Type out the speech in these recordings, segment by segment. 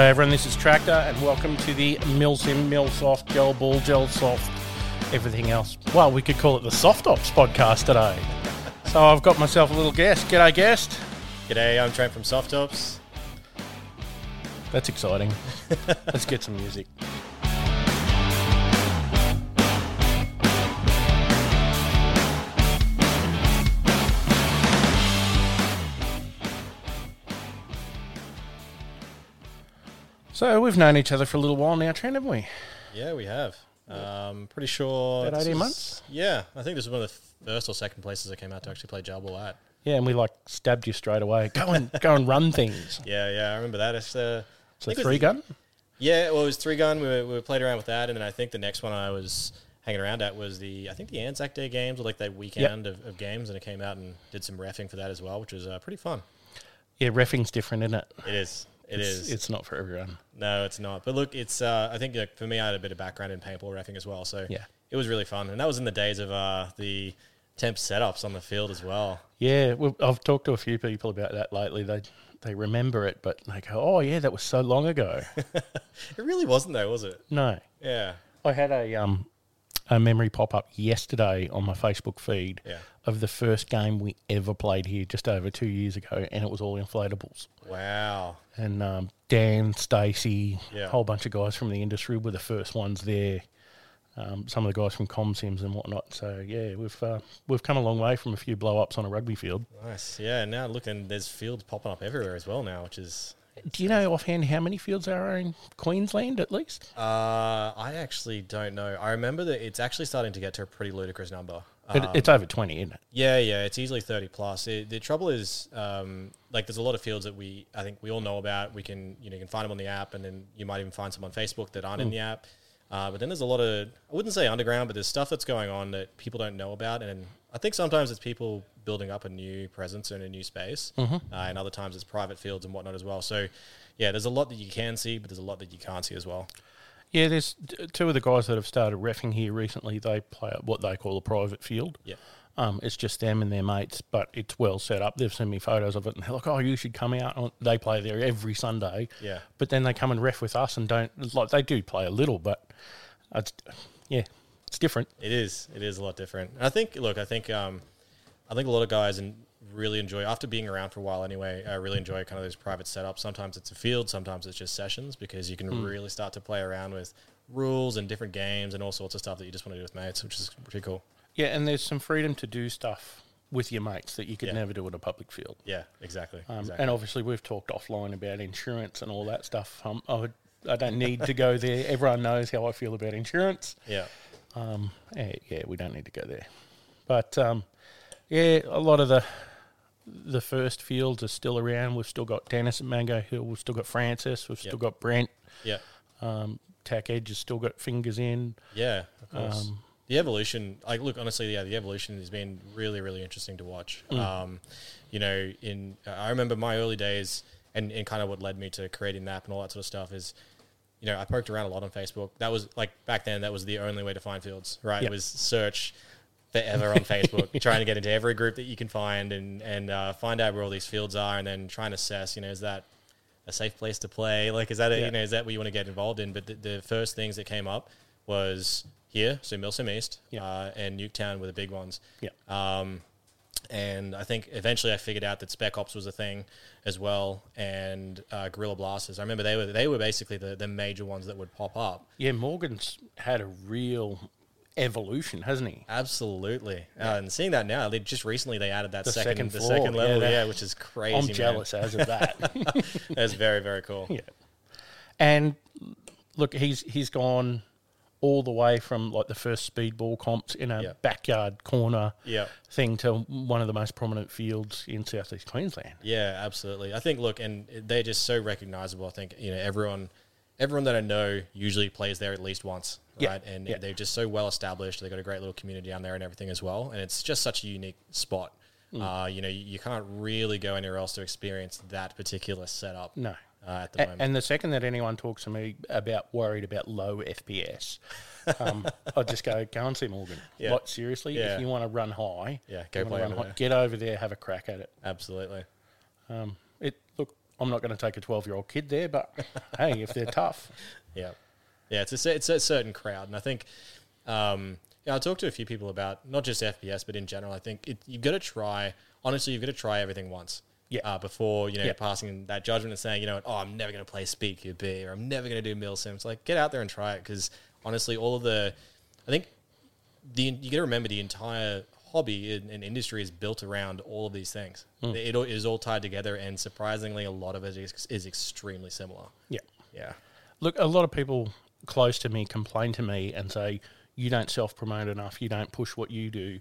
G'day everyone, this is Tractor and welcome to the Milsim Milsoft Gel Ball Gel Soft everything else. Well, we could call it the Soft Ops podcast today. so I've got myself a little guest. G'day guest. G'day, I'm Trent from Soft Ops. That's exciting. Let's get some music. So we've known each other for a little while now, Trent, haven't we? Yeah, we have. Um, pretty sure. About 18 was- months? Yeah, I think this is one of the first or second places I came out to actually play Jabal at. Yeah, and we like stabbed you straight away. Go and go and run things. Yeah, yeah, I remember that. It's, uh, So think it was three the- gun. yeah, well, it was three gun. We, were, we played around with that, and then I think the next one I was hanging around at was the I think the Anzac Day games, or like that weekend of, of games, and it came out and did some refing for that as well, which was uh, pretty fun. Yeah, refing's different, isn't it? It is. It it's, is. It's not for everyone. No, it's not. But look, it's. Uh, I think like, for me, I had a bit of background in paintball refing as well, so Yeah. it was really fun, and that was in the days of uh, the temp setups on the field as well. Yeah, well, I've talked to a few people about that lately. They they remember it, but they go, "Oh yeah, that was so long ago." It really wasn't though, was it? no, Yeah. I had a um a memory pop up yesterday on my Facebook feed Yeah. Of the first game we ever played here, just over two years ago, and it was all inflatables. Wow. And um, Dan, Stacey, Yeah. a whole bunch of guys from the industry were the first ones there. Um, some of the guys from ComSims and whatnot. So yeah, we've uh, we've come a long way from a few blow ups on a rugby field. Nice. Yeah. Now look, and there's fields popping up everywhere as well now, which is. Do you know offhand how many fields there are in Queensland at least? Uh, I actually don't know. I remember that it's actually starting to get to a pretty ludicrous number. Um, it's over 20, isn't it? Yeah, yeah, it's easily thirty plus. It, the trouble is, um, like, there's a lot of fields that we, I think, we all know about. We can, you know, you can find them on the app, and then you might even find some on Facebook that aren't in the app. Uh, but then there's a lot of, I wouldn't say underground, but there's stuff that's going on that people don't know about, and I think sometimes it's people building up a new presence in a new space, uh, and other times it's private fields and whatnot as well. So, yeah, there's a lot that you can see, but there's a lot that you can't see as well. Yeah, there's two of the guys that have started refing here recently. They play at what they call a private field. Yeah. Um, it's just them and their mates, but it's well set up. They've sent me photos of it, and they're like, "Oh, you should come out." They play there every Sunday. Yeah. But then they come and ref with us, and don't like they do play a little, but it's, yeah, it's different. It is. It is a lot different. And I think. Look, I think. Um, I think a lot of guys and really enjoy after being around for a while. Anyway, I really enjoy kind of those private setups. Sometimes it's a field. Sometimes it's just sessions because you can really start to play around with rules and different games and all sorts of stuff that you just want to do with mates, which is pretty cool. Yeah, and there's some freedom to do stuff with your mates that you could Yeah. never do in a public field. Yeah. Exactly. Um, exactly. And obviously, we've talked offline about insurance and all that stuff. Um, I, would, I don't need to go there. Everyone knows how I feel about insurance. yeah. Um, yeah, yeah, we don't need to go there. But um, yeah, a lot of the the first fields are still around. We've still got Dennis at Mango Hill. We've still got Francis. We've still got Brent. Yeah. Um, Tack Edge has still got fingers in. Yeah. Of course. Um, the evolution, like, look, honestly, yeah, the evolution has been really, really interesting to watch. Um, you know, in I remember my early days, and, and kind of what led me to creating the app and all that sort of stuff is, you know, I poked around a lot on Facebook. That was like back then, that was the only way to find fields, right? Yep. It was search forever on Facebook, trying to get into every group that you can find and and uh, find out where all these fields are, and then trying to assess, you know, is that a safe place to play? Like, is that a, Yeah. you know, is that what you want to get involved in? But the, the first things that came up was here, so Milsim East, Yeah. uh, and Nuketown were the big ones. Yeah. Um, and I think eventually I figured out that Spec Ops was a thing as well, and uh, Gorilla Blasters. I remember they were they were basically the, the major ones that would pop up. Yeah, Morgan's had a real evolution, hasn't he? Absolutely, uh, and seeing that now, they just recently they added that The second, second the second level, that- yeah, which is crazy. I'm man. jealous as of that. That's very very cool. Yeah. And look, he's he's gone all the way from like the first speedball comps in a Yeah. backyard corner Yeah. thing to one of the most prominent fields in southeast Queensland. Yeah, absolutely. I think look, and they're just so recognizable. I think you know everyone, everyone that I know usually plays there at least once, Yeah, right? And yeah. they're just so well established. They've got a great little community down there and everything as well. And it's just such a unique spot. Mm. Uh, you know, you, you can't really go anywhere else to experience that particular setup. No. uh, at the A- moment. and the second that anyone talks to me about worried about low FPS, um, I just go, go and see Morgan. Yeah. Like, seriously, Yeah. if you want to run high, Yeah, go play over high, get over there, have a crack at it. Absolutely. Um, it look, I'm not going to take a 12 year old kid there, but hey, if they're tough, Yeah, yeah. It's a it's a certain crowd, and I think, um, yeah, I talked to a few people about not just FPS, but in general. I think it, you've got to try. Honestly, you've got to try everything once. Yeah. Uh, before you know Yeah. passing that judgment and saying, you know, oh, I'm never going to play speak Speed QB or I'm never going to do Milsims. Like, get out there and try it because honestly, all of the, I think, the you got to remember the entire hobby and, and industry is built around all of these things. Hmm. It, it is all tied together, and surprisingly, a lot of it is, is extremely similar. yeah. Yeah. Look, a lot of people close to me complain to me and say, you don't self promote enough, you don't push what you do.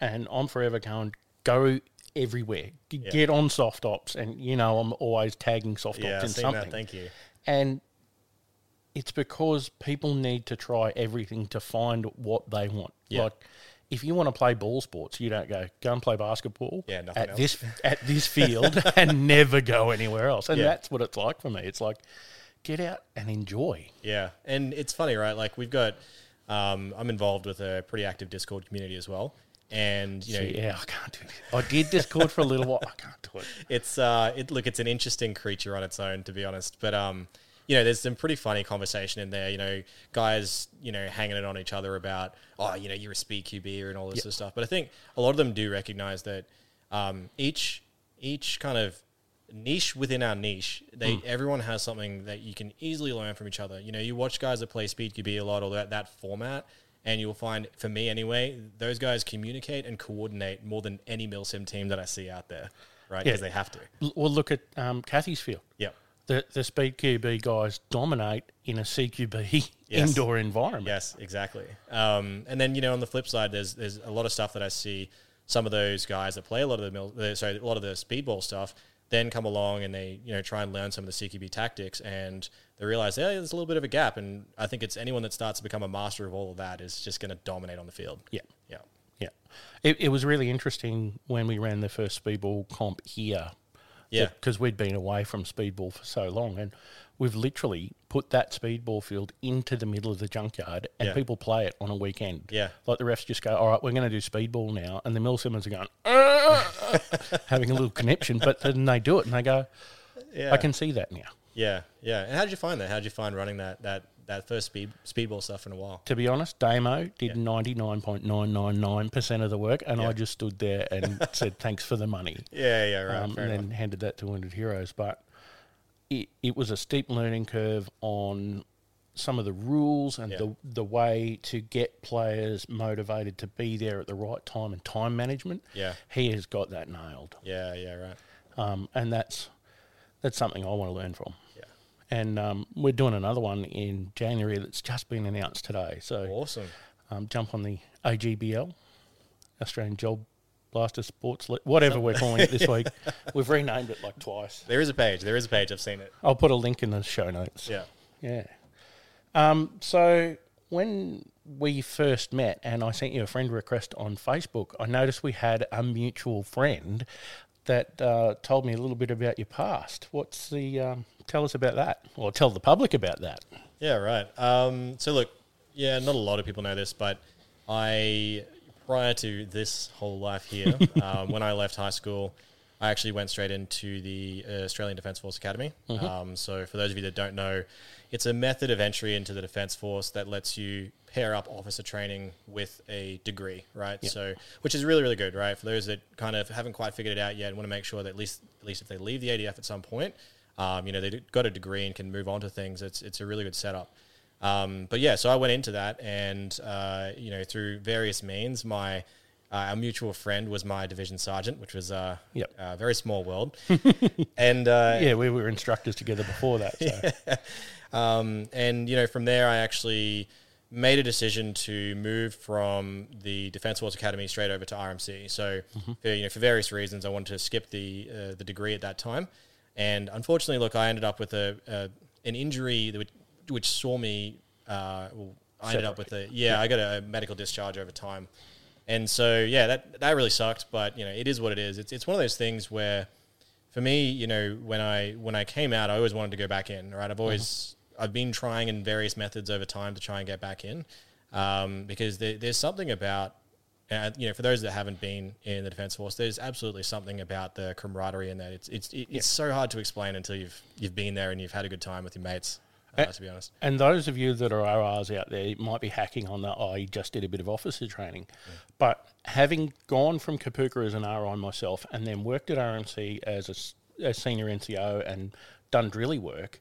And I'm forever going, go everywhere, G- get on soft ops. And, you know, I'm always tagging soft Yeah, ops in something. that. Thank you. And it's because people need to try everything to find what they want. Yeah. Like, if you want to play ball sports, you don't go go and play basketball Yeah, nothing at else. this at this field and never go anywhere else. And Yeah. that's what it's like for me. It's like get out and enjoy. Yeah, and it's funny, right? Like we've got, um, I'm involved with a pretty active Discord community as well, and you know, yeah, I can't do this. I did Discord for a little while. I can't do it. it's uh, it look, it's an interesting creature on its own, to be honest. But um, you know, there's some pretty funny conversation in there. You know, guys, you know, hanging it on each other about, oh, you know, you're a speed QB and all this sort of stuff. But I think a lot of them do recognize that um, each each kind of niche within our niche, they everyone has something that you can easily learn from each other. You know, you watch guys that play Speed QB a lot or that, that format, and you'll find, for me anyway, those guys communicate and coordinate more than any Milsim team that I see out there, right? Yeah. Because they have to. L- Well, look at um, Kathy's field. Yeah. The the speed QB guys dominate in a CQB Yes. indoor environment. Yes, exactly. Um, and then you know, on the flip side, there's there's a lot of stuff that I see. Some of those guys that play a lot of the mil- the, sorry, a lot of the speedball stuff, then come along and they you know try and learn some of the CQB tactics, and they realize yeah, there's a little bit of a gap. And I think it's anyone that starts to become a master of all of that is just going to dominate on the field. Yeah. Yeah. Yeah. It, it was really interesting when we ran the first speedball comp here. Yeah. Because we'd been away from speedball for so long. And we've literally put that speedball field into the middle of the junkyard and Yeah. people play it on a weekend. Yeah. Like the refs just go, all right, we're going to do speedball now. And the milsimmers are going, having a little conniption. But then they do it and they go, Yeah. I can see that now. Yeah. Yeah. And how did you find that? How did you find running that that that first speed speedball stuff in a while? To be honest, Damo did 99.999% of the work. And. I just stood there and said, thanks for the money. Yeah. Yeah. Right. um, and enough. then handed that to Wounded Heroes. But it, it was a steep learning curve on some of the rules and Yeah. the the way to get players motivated to be there at the right time and time management. Yeah. he has got that nailed, Yeah. Yeah. Right. um, and that's that's something I want to learn from. And um, we're doing another one in January that's just been announced today. So Awesome. um, jump on the AGBL, Australian Gel Blaster Sports, Le- whatever we're calling it this week. We've renamed it like twice. There is a page. There is a page. I've seen it. I'll put a link in the show notes. Yeah. Yeah. Um, so when we first met and I sent you a friend request on Facebook, I noticed we had a mutual friend that uh, told me a little bit about your past. What's the um, tell us about that, or tell the public about that? Yeah, right. Um, so look, yeah, not a lot of people know this, but I prior to this whole life here, um, when I left high school, I actually went straight into the uh, Australian Defence Force Academy. Um, so for those of you that don't know, it's a method of entry into the Defence Force that lets you pair up officer training with a degree, right? So, which is really, really good, right? For those that kind of haven't quite figured it out yet and want to make sure that at least, at least if they leave the ADF at some point, um, you know, they've got a degree and can move on to things. It's, it's a really good setup. Um, but yeah, so I went into that, and uh, you know, through various means, my uh, our mutual friend was my division sergeant, which was uh, Yep. a very small world. and uh, Yeah, we were instructors together before that. So. um, and you know, from there, I actually made a decision to move from the Defence Force Academy straight over to RMC. So, for, you know, for various reasons, I wanted to skip the uh, the degree at that time, and unfortunately, look, I ended up with a, a an injury that would, which saw me. Uh, well, I ended up with a yeah, I got a medical discharge over time, and so yeah, that that really sucked. But you know, it is what it is. It's it's one of those things where for me, you know, when I when I came out, I always wanted to go back in. Right, I've always I've been trying in various methods over time to try and get back in, um, because there, there's something about And you know, for those that haven't been in the defense force, there's absolutely something about the camaraderie in that. It's it's it, it's so hard to explain until you've you've been there and you've had a good time with your mates. Uh, to be honest, And those of you that are ORs out there might be hacking on that. I just did a bit of officer training, but having gone from Kapooka as an RI myself, and then worked at RMC as a senior NCO and done drilly work,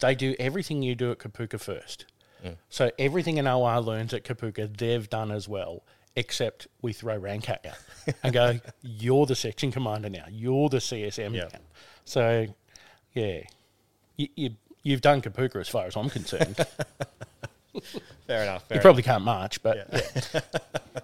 they do everything you do at Kapooka first. So everything an OR learns at Kapooka, they've done as well, except we throw rank at you and go, "You're the section commander now. You're the CSM Yeah. now." So, yeah, you, you you've done Kapooka as far as I'm concerned. fair enough. Fair you probably can't march, but Yeah. yeah.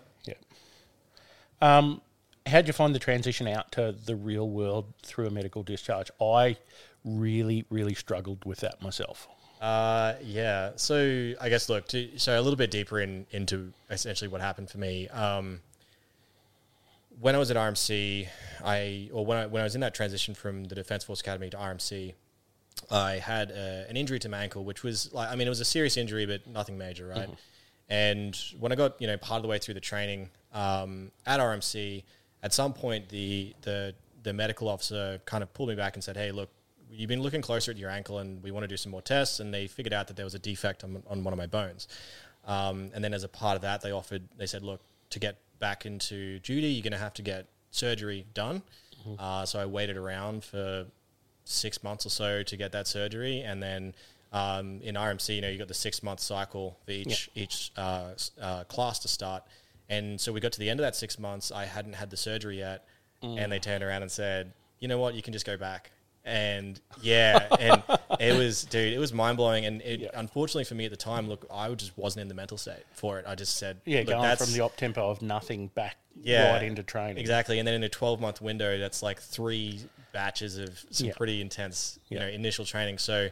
Um, how'd you find the transition out to the real world through a medical discharge? I really, really struggled with that myself. Uh, yeah. So I guess look, to, so a little bit deeper in into essentially what happened for me. Um, when I was at RMC, I or when I when I was in that transition from the Defense Force Academy to RMC, I had uh, an injury to my ankle, which was like I mean it was a serious injury, but nothing major, right? And when I got you know part of the way through the training um, at RMC, at some point the the the medical officer kind of pulled me back and said, "Hey, look, you've been looking closer at your ankle, and we want to do some more tests." And they figured out that there was a defect on, on one of my bones. Um, and then as a part of that, they offered, they said, "Look, to get back into duty, you're going to have to get surgery done." Uh, so I waited around for six months or so to get that surgery, and then um, in RMC, you know, you got the six month cycle for each each uh, uh, class to start, and so we got to the end of that six months. I hadn't had the surgery yet, and they turned around and said, "You know what? You can just go back." And yeah, and it was, dude, it was mind blowing. And it, Yeah. unfortunately for me at the time, look, I just wasn't in the mental state for it. I just said, Yeah, going that's- from the op tempo of nothing back yeah, right into training. Exactly. And then in a 12 month window, that's like three batches of some Yeah. pretty intense, you know, initial training. So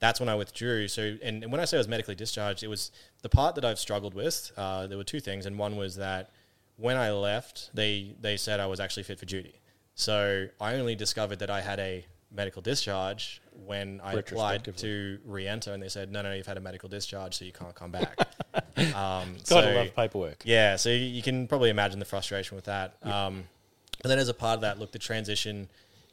that's when I withdrew. So, and, and when I say I was medically discharged, it was the part that I've struggled with. Uh, there were two things. And one was that when I left, they, they said I was actually fit for duty. So I only discovered that I had a medical discharge when I applied to re-enter and they said, no, no, you've had a medical discharge, so you can't come back. um, Gotta so- love paperwork. yeah, so you- you can probably imagine the frustration with that. Um, but then as a part of that, look, the transition,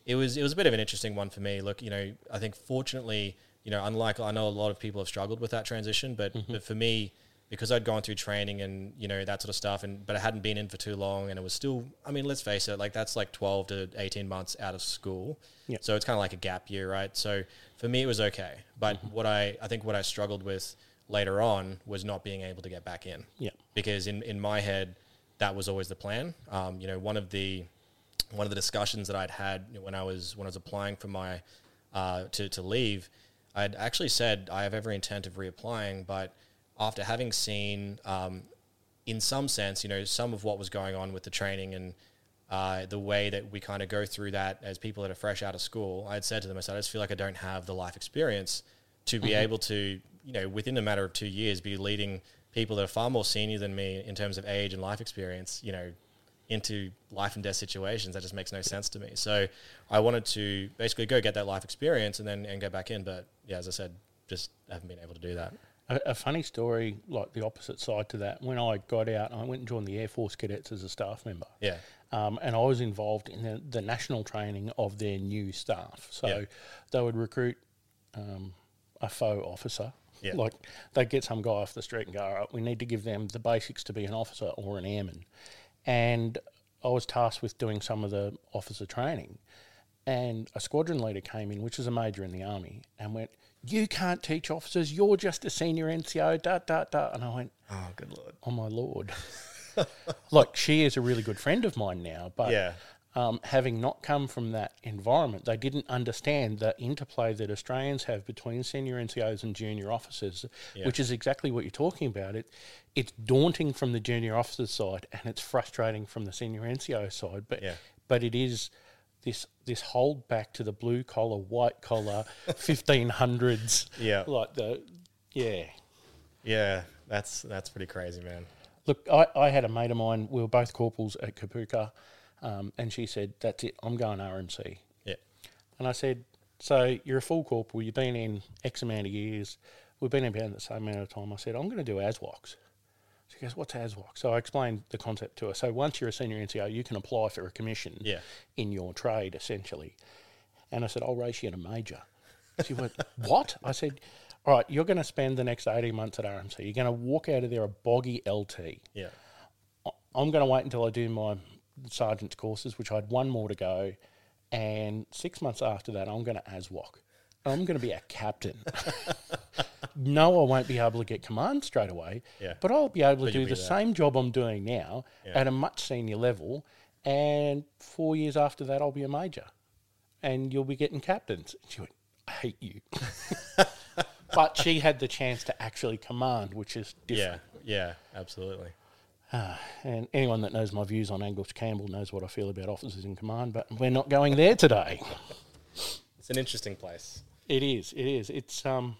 it was it was a bit of an interesting one for me. Look, you know, I think fortunately, you know, unlike I know a lot of people have struggled with that transition, but, but for me, because I'd gone through training and you know that sort of stuff, and but I hadn't been in for too long, and it was still, I mean, let's face it, like that's like twelve to eighteen months out of school, Yeah. so it's kind of like a gap year, right? So for me, it was okay, but what I I think what I struggled with later on was not being able to get back in Yeah. because in, in my head that was always the plan. Um, you know, one of the one of the discussions that I'd had when I was when I was applying for my uh, to to leave, I'd actually said I have every intent of reapplying, but after having seen, um, in some sense, you know, some of what was going on with the training and uh, the way that we kind of go through that as people that are fresh out of school, I had said to them, I said, I just feel like I don't have the life experience to be able to, you know, within a matter of two years, be leading people that are far more senior than me in terms of age and life experience, you know, into life and death situations. That just makes no sense to me. So I wanted to basically go get that life experience and then and go back in. But yeah, as I said, just haven't been able to do that. A, a funny story, like the opposite side to that. When I got out, I went and joined the Air Force cadets as a staff member. Yeah. Um, and I was involved in the, the national training of their new staff. So Yeah. they would recruit um, a faux officer. Yeah. Like they'd get some guy off the street and go, all right, we need to give them the basics to be an officer or an airman. And I was tasked with doing some of the officer training. And a squadron leader came in, which is a major in the army, and went, You can't teach officers, you're just a senior NCO, da, da, da. And I went, Oh, good lord. Oh my lord. like she is a really good friend of mine now, but Yeah. Um, having not come from that environment, they didn't understand the interplay that Australians have between senior NCOs and junior officers, Yeah. which is exactly what you're talking about. It it's daunting from the junior officer side, and it's frustrating from the senior NCO side. But Yeah. but it is this this hold back to the blue collar, white collar, fifteen hundreds. Yeah. like the yeah. Yeah. That's that's pretty crazy, man. Look, I, I had a mate of mine. We were both corporals at Kapooka, um, and she said, "That's it. I'm going RMC." Yeah. And I said, "So you're a full corporal. You've been in X amount of years. We've been in about the same amount of time." I said, "I'm going to do ASWOC." She goes, "What's ASWOC?" So I explained the concept to her. So once you're a senior NCO, you can apply for a commission Yeah. in your trade, essentially. And I said, "I'll race you in a major." She went, "What?" I said, "All right, you're going to spend the next eighteen months at RMC. You're going to walk out of there a boggy LT. Yeah. I'm going to wait until I do my sergeant's courses, which I had one more to go, and six months after that, I'm going to ASWOC. I'm going to be a captain. no, I won't be able to get command straight away, Yeah. but I'll be able to But do the same job I'm doing now Yeah. at a much senior level, and four years after that, I'll be a major, and you'll be getting captains. She went, I hate you. but she had the chance to actually command, which is different. Yeah. Yeah. Absolutely. And anyone that knows my views on Angus Campbell knows what I feel about officers in command, but we're not going there today. It's an interesting place. It is. It is. It's um.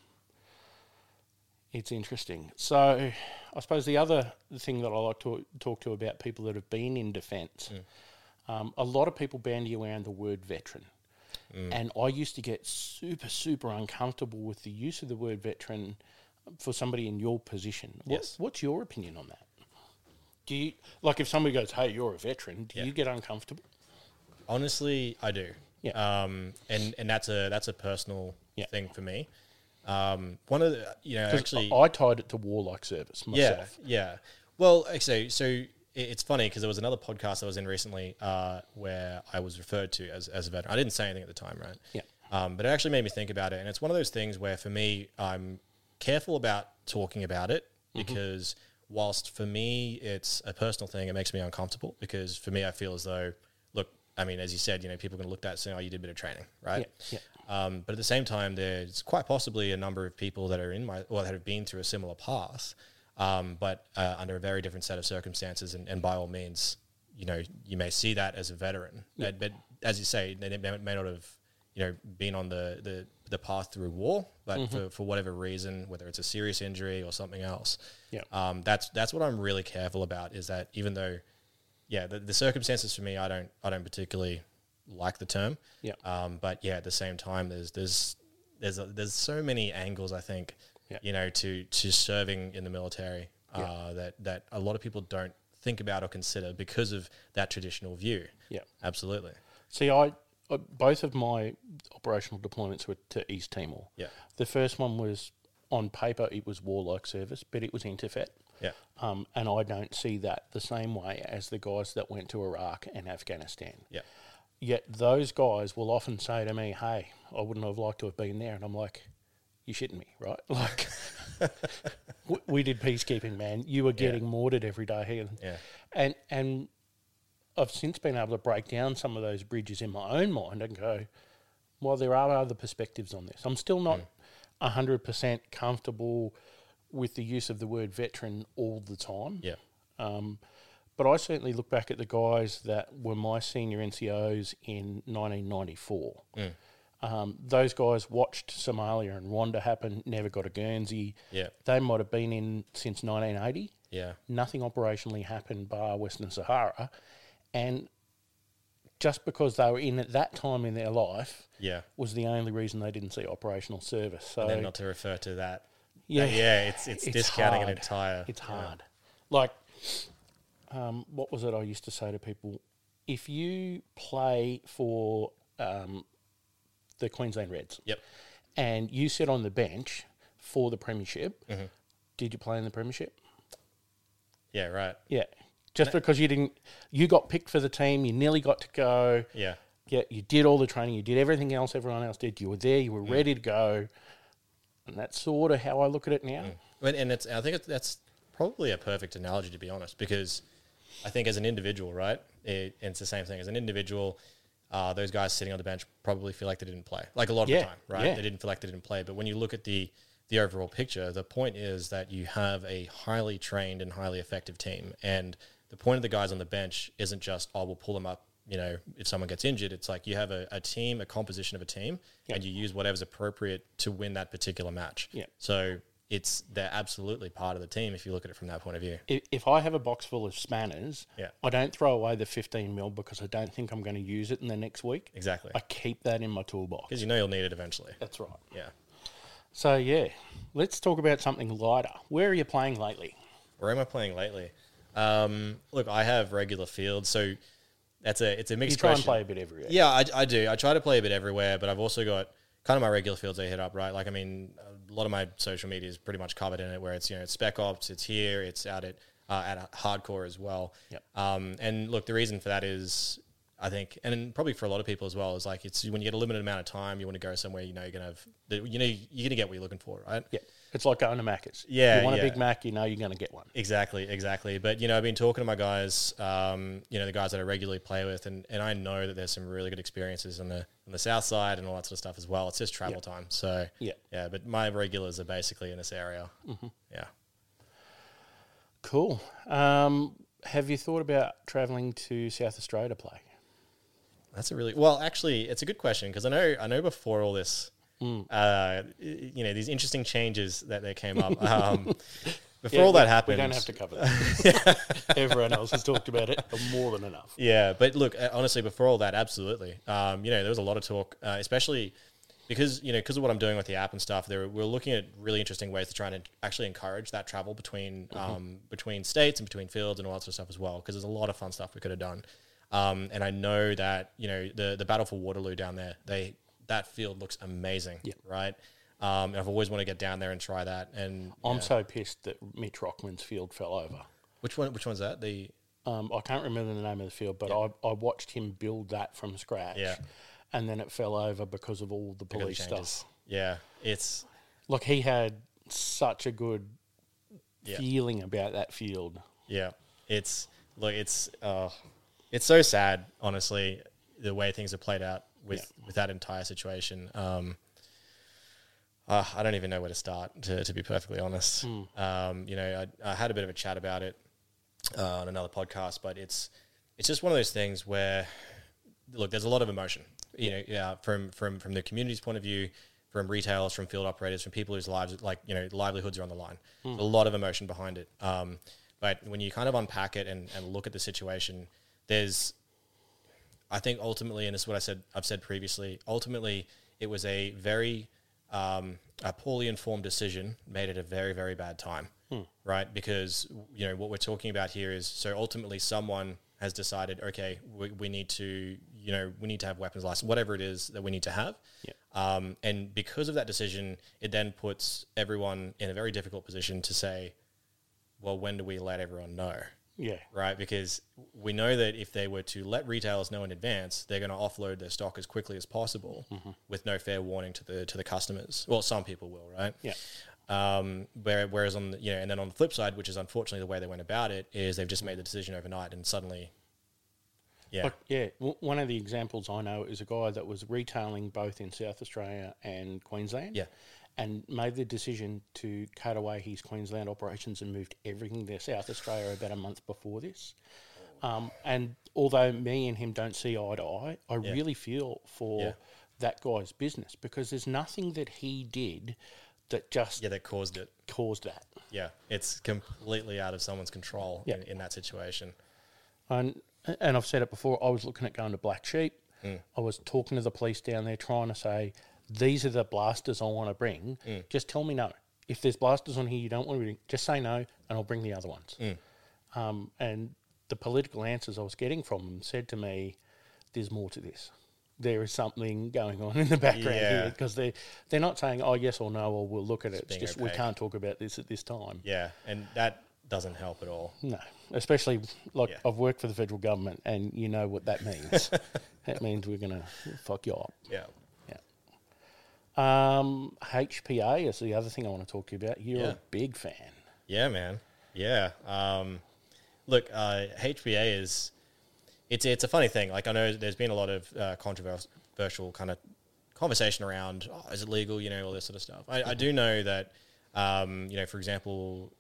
It's interesting. So, I suppose the other thing that I like to talk to about people that have been in defence, um, a lot of people bandy around the word veteran, and I used to get super super uncomfortable with the use of the word veteran for somebody in your position. What, Yes. What's your opinion on that? Do you like if somebody goes, "Hey, you're a veteran"? Do Yeah. you get uncomfortable? Honestly, I do. Yeah. Um, and and that's a that's a personal Yeah. thing for me. Um, one of the you know actually I tied it to warlike service myself. Yeah, yeah. Well, actually, so it's funny because there was another podcast I was in recently uh, where I was referred to as, as a veteran. I didn't say anything at the time, right? Yeah. Um, but it actually made me think about it, and it's one of those things where, for me, I'm careful about talking about it because whilst for me it's a personal thing, it makes me uncomfortable because for me I feel as though, look, I mean, as you said, you know, people can look at that and say, "Oh, you did a bit of training, right?" Yeah, Um, but at the same time, there's quite possibly a number of people that are in my, well, that have been through a similar path, um, but uh, under a very different set of circumstances. And, and by all means, you know, you may see that as a veteran. But, but as you say, they may, may not have, you know, been on the, the, the path through war, but for, for whatever reason, whether it's a serious injury or something else, Yeah. um, that's that's what I'm really careful about. Is that even though, yeah, the, the circumstances for me, I don't I don't particularly like the term. Yeah. Um, but yeah, at the same time, there's there's there's a, there's so many angles I think, Yeah. you know, to to serving in the military uh, that that a lot of people don't think about or consider because of that traditional view. Yeah. Absolutely. See, I uh, both of my operational deployments were to East Timor. Yeah. The first one was on paper it was warlike service, but it was interfet. Yeah. Um, and I don't see that the same way as the guys that went to Iraq and Afghanistan. Yeah. Yet those guys will often say to me, "Hey, I wouldn't have liked to have been there," and I'm like, "You're shitting me, right?" Like, we, we did peacekeeping, man. You were getting mortared every day, and Yeah. and and I've since been able to break down some of those bridges in my own mind and go, well, there are other perspectives on this. I'm still not a hundred percent comfortable with the use of the word veteran all the time. Yeah. Um, but I certainly look back at the guys that were my senior NCOs in 1994. Um, those guys watched Somalia and Rwanda happen, never got a Guernsey. Yeah. They might have been in since 1980 Yeah. nothing operationally happened bar Western Sahara. And just because they were in at that time in their life Yeah. was the only reason they didn't see operational service. So And then not to refer to that. yeah, Yeah. It's it's, It's discounting an entire. it's hard. Like, um, what was it I used to say to people? If you play for um, the Queensland Reds Yep. and you sit on the bench for the Premiership, Mm-hmm. did you play in the Premiership? Yeah. Right. Yeah. Just because you didn't, you got picked for the team, you nearly got to go. Yeah. Yeah, you did all the training, you did everything else everyone else did. You were there, you were ready to go, and that's sort of how I look at it now. And, and it's I think it's, that's probably a perfect analogy to be honest, because I think as an individual, right, it, it's the same thing. As an individual, uh, those guys sitting on the bench probably feel like they didn't play, like a lot of Yeah, the time, right? yeah. They didn't feel like they didn't play. But when you look at the the overall picture, the point is that you have a highly trained and highly effective team, and the point of the guys on the bench isn't just oh we'll pull them up. You know, if someone gets injured, it's like you have a, a team, a composition of a team, Yeah. and you use whatever's appropriate to win that particular match. Yeah. So it's they're absolutely part of the team if you look at it from that point of view. If, if I have a box full of spanners, Yeah. I don't throw away the 15 mil because I don't think I'm going to use it in the next week. Exactly. I keep that in my toolbox. Because you know you'll need it eventually. That's right. Yeah. So, yeah, let's talk about something lighter. Where are you playing lately? Where am I playing lately? Um, look, I have regular fields, so that's a it's a You mixed try and play a bit everywhere. Yeah, I, I do. I try to play a bit everywhere, but I've also got kind of my regular fields I hit up, right? Like, I mean, a lot of my social media is pretty much covered in it, where it's you know it's Spec Ops, it's here, it's out at uh, at Hardcore as well. Yep. Um, and look, the reason for that is. I think, and probably for a lot of people as well, is like it's when you get a limited amount of time, you want to go somewhere you know you're gonna have, you know, you're gonna get what you're looking for, right? Yeah. It's like going to Macca's. Yeah, You want yeah. a Big Mac, you know you're going to get one. Exactly, exactly. But you know, I've been talking to my guys, um, you know, the guys that I regularly play with, and, and I know that there's some really good experiences on the on the south side and all that sort of stuff as well. It's just travel time, so Yeah. yeah. But my regulars are basically in this area. Yeah, Cool. Um, have you thought about travelling to South Australia to play? that's a really well. Actually, it's a good question because I know I know before all this, uh, you know, these interesting changes that they came up. Um, before Yeah, all that we- happened, We don't have to cover that. Everyone else has talked about it more than enough. Yeah, but look, uh, honestly, before all that, absolutely. Um, you know, there was a lot of talk, uh, especially because you know because of what I'm doing with the app and stuff. There, we're looking at really interesting ways to try and actually encourage that travel between um, between states and between fields and all that sort of stuff as well. Because there's a lot of fun stuff we could have done. Um, and I know that you know the the battle for Waterloo down there, they that field looks amazing, Yeah. right? Um, and I've always wanted to get down there and try that. And I'm yeah. so pissed that Mitch Rockman's field fell over. which one? Which one's that? The Um, I can't remember the name of the field, but I, I watched him build that from scratch. Yeah. And then it fell over because of all the police changes. stuff. Yeah, it's look, he had such a good Yeah. feeling about that field. Yeah, it's look, it's uh, it's so sad, honestly, the way things have played out with with that entire situation. Um, uh, I don't even know where to start, to, to be perfectly honest. Um, you know, I, I had a bit of a chat about it uh, on another podcast, but it's it's just one of those things where look, there's a lot of emotion. You know, yeah, from from from the community's point of view, from retailers, from field operators, from people whose lives, like you know, livelihoods are on the line. There's a lot of emotion behind it. Um, but when you kind of unpack it and, and look at the situation, there's, I think ultimately, and this is what I said, I've said previously. Ultimately, it was a very um, a poorly informed decision made at a very very bad time, right? Because you know what we're talking about here is so ultimately someone has decided, okay, we, we need to you know we need to have weapons license, whatever it is that we need to have. Yeah. Um, and because of that decision, it then puts everyone in a very difficult position to say, well, when do we let everyone know? Yeah. right? Because we know that if they were to let retailers know in advance, they're going to offload their stock as quickly as possible with no fair warning to the to the customers. Well, some people will, right? Yeah. Um, where, whereas on the, you know, and then on the flip side, which is unfortunately the way they went about it, is they've just made the decision overnight and suddenly, yeah, Like, yeah, w- one of the examples I know is a guy that was retailing both in South Australia and Queensland. Yeah. And made the decision to cut away his Queensland operations and moved everything to South Australia about a month before this. Um, and although me and him don't see eye to eye, I Yeah. really feel for Yeah. that guy's business because there's nothing that he did that just yeah, that caused it. caused that. Yeah, it's completely out of someone's control Yeah. in, in that situation. And and I've said it before. I was looking at going to Black Sheep. Mm. I was talking to the police down there, trying to say these are the blasters I want to bring. Mm. Just tell me no. If there's blasters on here you don't want to bring, just say no, and I'll bring the other ones. Mm. Um, and the political answers I was getting from them said to me, "There's more to this. There is something going on in the background Yeah. here because they they're not saying oh yes or no or we'll look at it. It's being just we can't talk about this at this time. Yeah, and that doesn't help at all. No, especially like Yeah. I've worked for the federal government, and you know what that means. that means we're gonna fuck you up. Yeah. Um, HPA is the other thing I want to talk to you about. You're Yeah. a big fan. Yeah, man. Yeah. Um, look, uh, HPA is it's it's a funny thing. Like I know there's been a lot of uh, controversial kind of conversation around oh, is it legal, you know, all this sort of stuff. I, I do know that, um, you know, for example,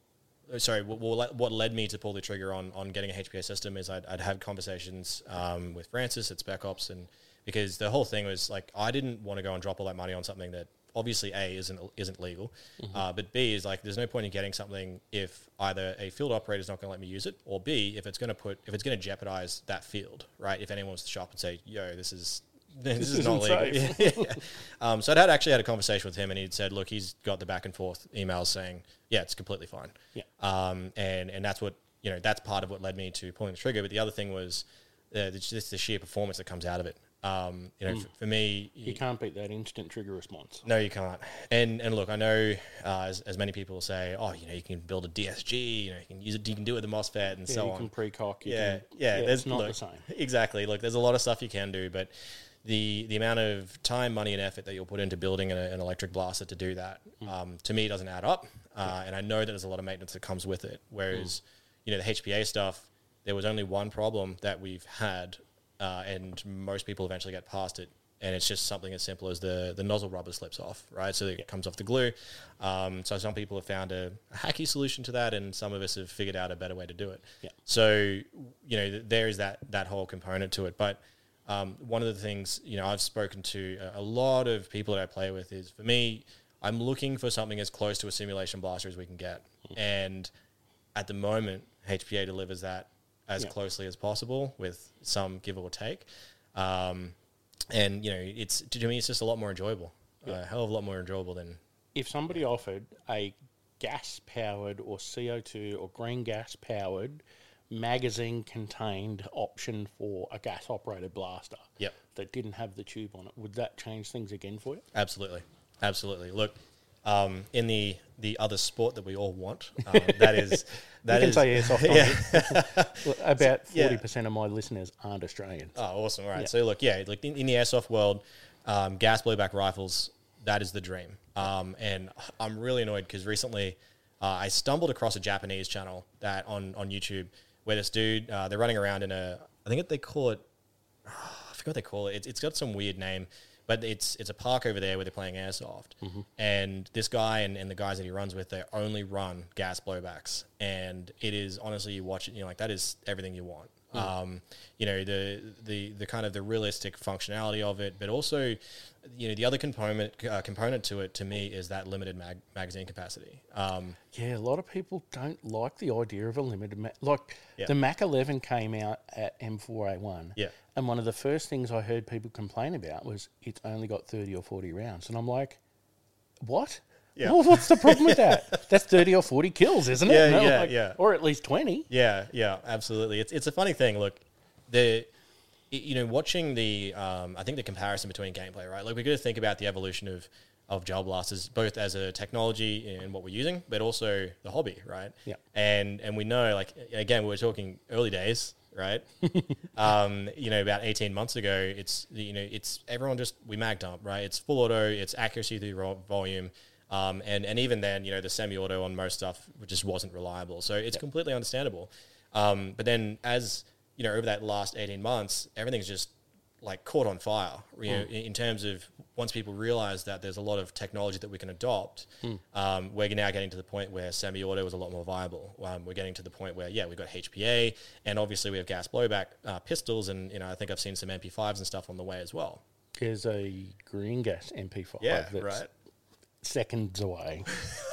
uh, sorry, what, what led me to pull the trigger on on getting a HPA system is I'd, I'd have conversations um, with Francis at Spec Ops, and because the whole thing was like I didn't want to go and drop all that money on something that obviously a isn't isn't legal, uh, but b is like there's no point in getting something if either a field operator is not going to let me use it, or b if it's going to put if it's going to jeopardize that field, right? If anyone was to shop and say, "Yo, this is this, This is not legal. Yeah, yeah. Um, so I'd had actually had a conversation with him, and he'd said, "Look, he's got the back and forth emails saying, yeah, it's completely fine." Yeah. Um, and and that's what you know. That's part of what led me to pulling the trigger. But the other thing was uh, just the sheer performance that comes out of it. Um, you know, Mm. for, for me, You can't beat that instant trigger response. no, you can't. And and look, I know uh, as, as many people say, oh, you know, you can build a DSG, you know, you can use it, you can do it with a MOSFET and Yeah, so you on. can pre-cock. you yeah, can- yeah, there's it's not look, the same. Exactly. Look, there's a lot of stuff you can do, but the the amount of time, money, and effort that you'll put into building an, an electric blaster to do that, Hmm. um, to me, doesn't add up. Uh, and I know that there's a lot of maintenance that comes with it. Whereas, Hmm. you know, the HPA stuff, there was only one problem that we've had, uh, and most people eventually get past it. And it's just something as simple as the, the nozzle rubber slips off, right? So it comes off the glue. Um, so some people have found a, a hacky solution to that, and some of us have figured out a better way to do it. Yeah. So you know, there is that that whole component to it. But um, one of the things you know, I've spoken to a, a lot of people that I play with is for me, I'm looking for something as close to a simulation blaster as we can get, and at the moment, HPA delivers that as Yeah. closely as possible with some give or take. Um, and you know, it's to me, it's just a lot more enjoyable, a hell of a lot more enjoyable than If somebody offered a gas-powered or CO2 or green gas-powered magazine-contained option for a gas-operated blaster Yep. that didn't have the tube on it, would that change things again for you? Absolutely, absolutely. Look, um, in the the other sport that we all want, um, that is that you can is- say airsoft. yeah. yeah. About yeah. forty percent of my listeners aren't Australians. Oh, awesome! All right. Yeah. So look, yeah, like in, in the airsoft world, um, gas blowback rifles, that is the dream. Um, and I'm really annoyed because recently uh, I stumbled across a Japanese channel that on on YouTube where this dude uh, they're running around in a I think they call it I forgot what they call it. It's, it's got some weird name, but it's it's a park over there where they're playing airsoft. Mm-hmm. And this guy and, and the guys that he runs with, they only run gas blowbacks, and it is honestly you watch it, you know, like that is everything you want. Um, you know the the the kind of the realistic functionality of it, but also you know the other component uh, component to it to me is that limited mag- magazine capacity. Um, Yeah, a lot of people don't like the idea of a limited ma- like Yeah. the Mac 11 came out at M4A1. Yeah. And one of the first things I heard people complain about was it's only got 30 or 40 rounds. And I'm like, what? Yeah. Well, what's the problem with that? That's 30 or 40 kills, isn't it? Yeah, I'm yeah, like, yeah. Or at least 20. Yeah, yeah, absolutely. It's it's a funny thing. Look, the you know watching the um, I think the comparison between gameplay, right? Like we're going to think about the evolution of of gel blasters, both as a technology and what we're using, but also the hobby, right? Yeah. And and we know, like again, we were talking early days, right? um, you know, about eighteen months ago, it's you know, it's everyone just we mag dump, right? It's full auto, it's accuracy through volume. Um, and, and even then, you know, the semi-auto on most stuff just wasn't reliable. So it's completely understandable. Um, but then as, you know, over that last 18 months, everything's just like caught on fire, you know, in, in terms of once people realize that there's a lot of technology that we can adopt, um, we're now getting to the point where semi-auto is a lot more viable. Um, we're getting to the point where, yeah, we've got HPA and obviously we have gas blowback uh, pistols. And, you know, I think I've seen some MP5s and stuff on the way as well. There's a green gas MP5 Yeah, that's right. Seconds away.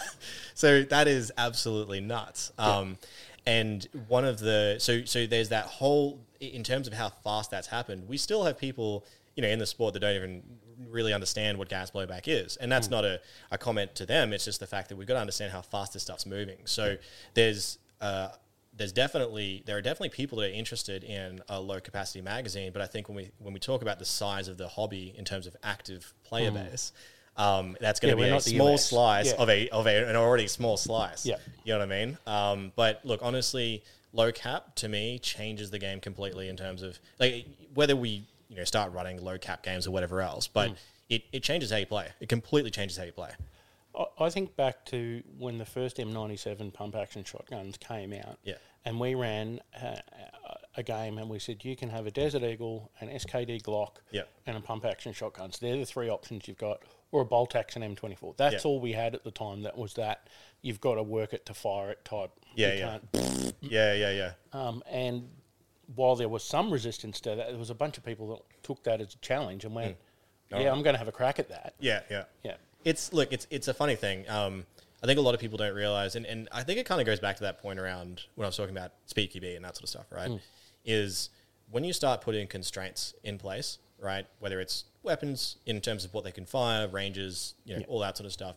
so that is absolutely nuts. Um, and one of the so so there's that whole in terms of how fast that's happened. We still have people you know in the sport that don't even really understand what gas blowback is, and that's not a, a comment to them. It's just the fact that we've got to understand how fast this stuff's moving. So there's uh, there's definitely there are definitely people that are interested in a low capacity magazine, but I think when we when we talk about the size of the hobby in terms of active player base, um, that's going to we're be a small US. slice Yeah. of a of a, an already small slice. Yeah. you know what I mean. Um, but look, honestly, low cap to me changes the game completely in terms of like whether we you know start running low cap games or whatever else, but Hmm. it, it changes how you play. It completely changes how you play. I- I think back to when the first M97 pump action shotguns came out. Yeah. And we ran uh, a game and we said you can have a Desert Eagle, an SKD Glock, Yeah. and a pump action shotgun. So they're the three options you've got, or a bolt action M24. That's Yeah. all we had at the time. That was that you've got to work it to fire it type. Yeah, You yeah. can't- Yeah, yeah, yeah. Um, and while there was some resistance to that, there was a bunch of people that took that as a challenge and went, Oh. "Yeah, I'm going to have a crack at that." Yeah, yeah. Yeah. It's look, it's it's a funny thing. Um, I think a lot of people don't realize, and, and I think it kind of goes back to that point around when I was talking about speed QB and that sort of stuff, right? Is when you start putting constraints in place, right? Whether it's weapons in terms of what they can fire, ranges, you know, Yeah. all that sort of stuff.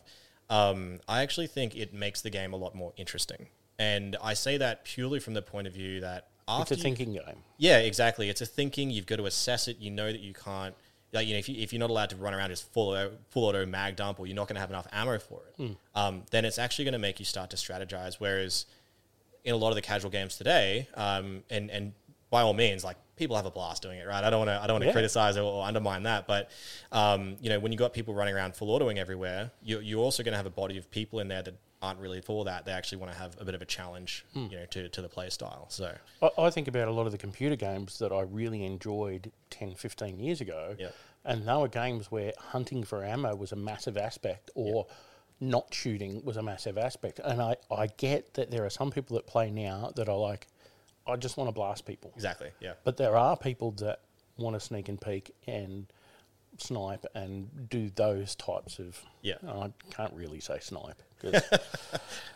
Um, I actually think it makes the game a lot more interesting, and I say that purely from the point of view that It's after a you- thinking game. yeah, exactly. It's a thinking. You've got to assess it. You know that you can't. Like you know, if, you, if you're not allowed to run around just full auto, full auto mag dump, or you're not going to have enough ammo for it, um, then it's actually going to make you start to strategize. Whereas in a lot of the casual games today, um, and and by all means, like people have a blast doing it, right? I don't want to I don't want to Yeah. criticize or, or undermine that, but um, you know, when you got people running around full autoing everywhere, you, you're also going to have a body of people in there that aren't really for that. They actually want to have a bit of a challenge, you know, to, to the play style. So I, I think about a lot of the computer games that I really enjoyed 10, 15 years ago. Yeah. And they were games where hunting for ammo was a massive aspect or not shooting was a massive aspect. And I, I get that there are some people that play now that are like, I just want to blast people. exactly, yeah. But there are people that want to sneak and peek and snipe and do those types of. Yeah. I can't really say snipe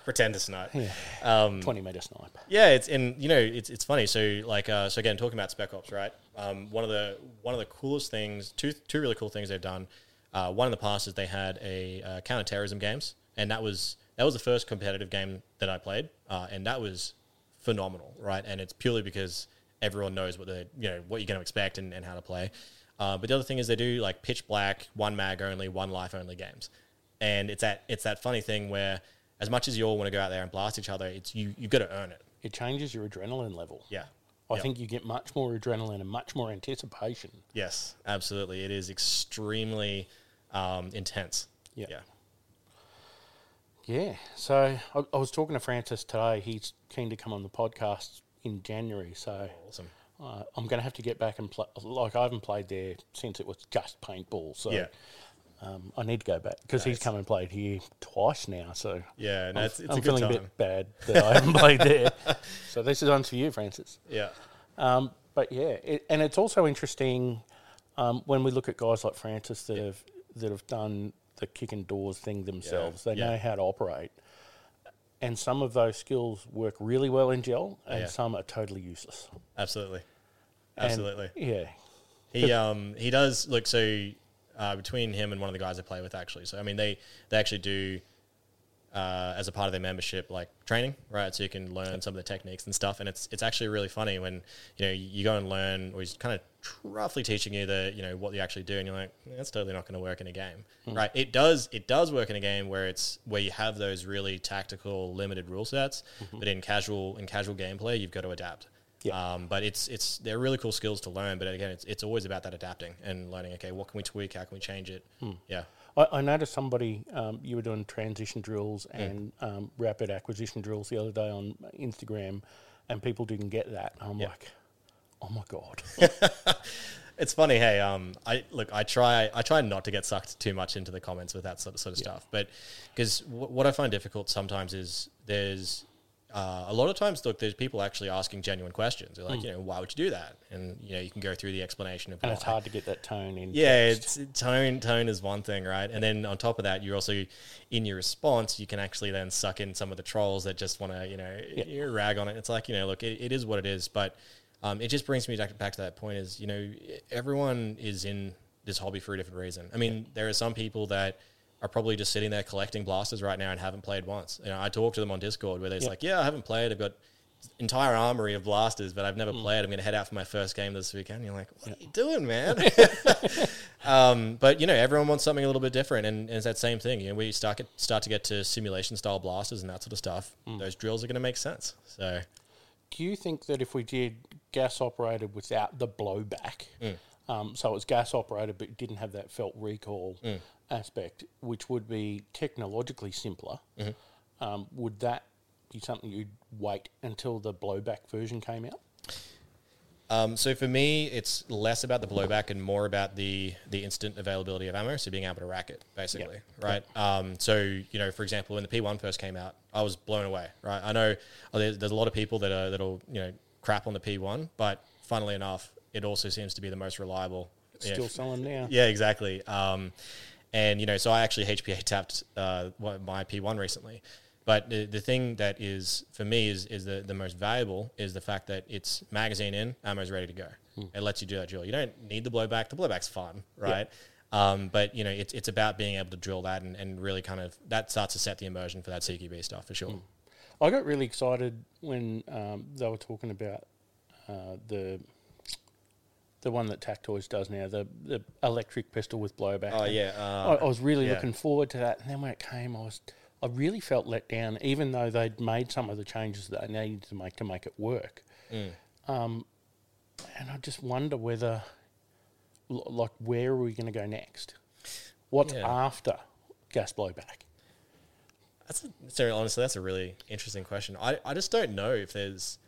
pretend to not. yeah, Um, 20 meter snipe. yeah, it's and you know it's it's funny. So like uh, so again, talking about Spec Ops, right? Um, one of the one of the coolest things, two two really cool things they've done. Uh, one in the past is they had a uh, counterterrorism games, and that was that was the first competitive game that I played, uh, and that was phenomenal, right? And it's purely because everyone knows what the you know what you're going to expect and, and how to play. Uh, but the other thing is they do like pitch black, one mag only, one life only games, and it's that it's that funny thing where as much as you all want to go out there and blast each other, it's you you got to earn it. It changes your adrenaline level. Yeah. I Yep. think you get much more adrenaline and much more anticipation. Yes, absolutely. It is extremely um, intense. Yeah. Yeah. Yeah. So I, I was talking to Francis today. He's keen to come on the podcast in January. So Awesome. uh, I'm going to have to get back and play. Like I haven't played there since it was just paintball. So Yeah. um, I need to go back because he's come and played here twice now. So Yeah, no, I'm, it's, it's I'm a feeling time. a bit bad that I haven't played there. So this is on for you, Francis. Yeah. Um, but yeah, it, and it's also interesting um, when we look at guys like Francis that have that have done the kicking doors thing themselves. They yeah. know how to operate, and some of those skills work really well in gel, and Yeah. some are totally useless. Absolutely. And, Absolutely. yeah. He um he does look so uh, between him and one of the guys I play with actually. So I mean they they actually do uh, as a part of their membership like training, right? So you can learn some of the techniques and stuff. And it's it's actually really funny when you know you go and learn, or he's kind of roughly teaching you the you know what you actually do, and you're like, that's totally not going to work in a game, right? It does it does work in a game where it's where you have those really tactical limited rule sets, but in casual in casual gameplay, you've got to adapt. Yeah. Um, but it's it's they're really cool skills to learn. But again, it's it's always about that adapting and learning. Okay, what can we tweak? How can we change it? Yeah, I, I noticed somebody um, you were doing transition drills and um, rapid acquisition drills the other day on Instagram, and people didn't get that. I'm Yeah. like, oh my god. it's funny. Hey, um, I look, I try I try not to get sucked too much into the comments with that sort of, sort of stuff. But because w- what I find difficult sometimes is there's uh, a lot of times look there's people actually asking genuine questions. They're like, you know, why would you do that? And you know, you can go through the explanation of and why. it's hard to get that tone in. Yeah, it's tone. Tone is one thing, right? And then on top of that, you're also in your response, you can actually then suck in some of the trolls that just want to, you know, you rag on it. It's like, you know, look, it, it is what it is, but um, it just brings me back, to that point: is you know, everyone is in this hobby for a different reason. I mean, there are some people that are probably just sitting there collecting blasters right now and haven't played once. You know, I talk to them on Discord where they're like, "Yeah, I haven't played. I've got." Entire armory of blasters, but I've never played. I'm going to head out for my first game this weekend. You're like, what are you doing, man? Um, but you know, everyone wants something a little bit different, and, and it's that same thing. You know, we start get, start to get to simulation style blasters and that sort of stuff. Those drills are going to make sense. So Do you think that if we did gas operated without the blowback, Mm. um, so it was gas operated but didn't have that felt recoil Mm. aspect, which would be technologically simpler, Mm-hmm. um, would that be something you'd wait until the blowback version came out? Um, so for me, it's less about the blowback and more about the the instant availability of ammo. So being able to rack it, basically, right? Um, so you know, for example, when the P1 first came out, I was blown away, right? I know oh, there's, there's a lot of people that are that'll you know crap on the P1, but funnily enough, it also seems to be the most reliable. Yeah, Still selling now. Yeah, exactly. Um, and you know, so I actually HPA tapped uh, my P1 recently, But the, the thing that is for me is is the, the most valuable is the fact that it's magazine in, ammo's ready to go. It lets you do that drill. You don't need the blowback. The blowback's fun, right? Um, but you know, it's it's about being able to drill that and, and really kind of that starts to set the immersion for that CQB stuff for sure. I got really excited when um, they were talking about uh, the the one that Tactoys does now, the the electric pistol with blowback. Oh And yeah, I, uh, I was really yeah. looking forward to that, and then when it came, I was I really felt let down, even though they'd made some of the changes that they needed to make to make it work. Mm. Um, and I just wonder whether, like, where are we going to go next? What's Yeah. after gas blowback? That's a, so honestly, that's a really interesting question. I, I just don't know if there's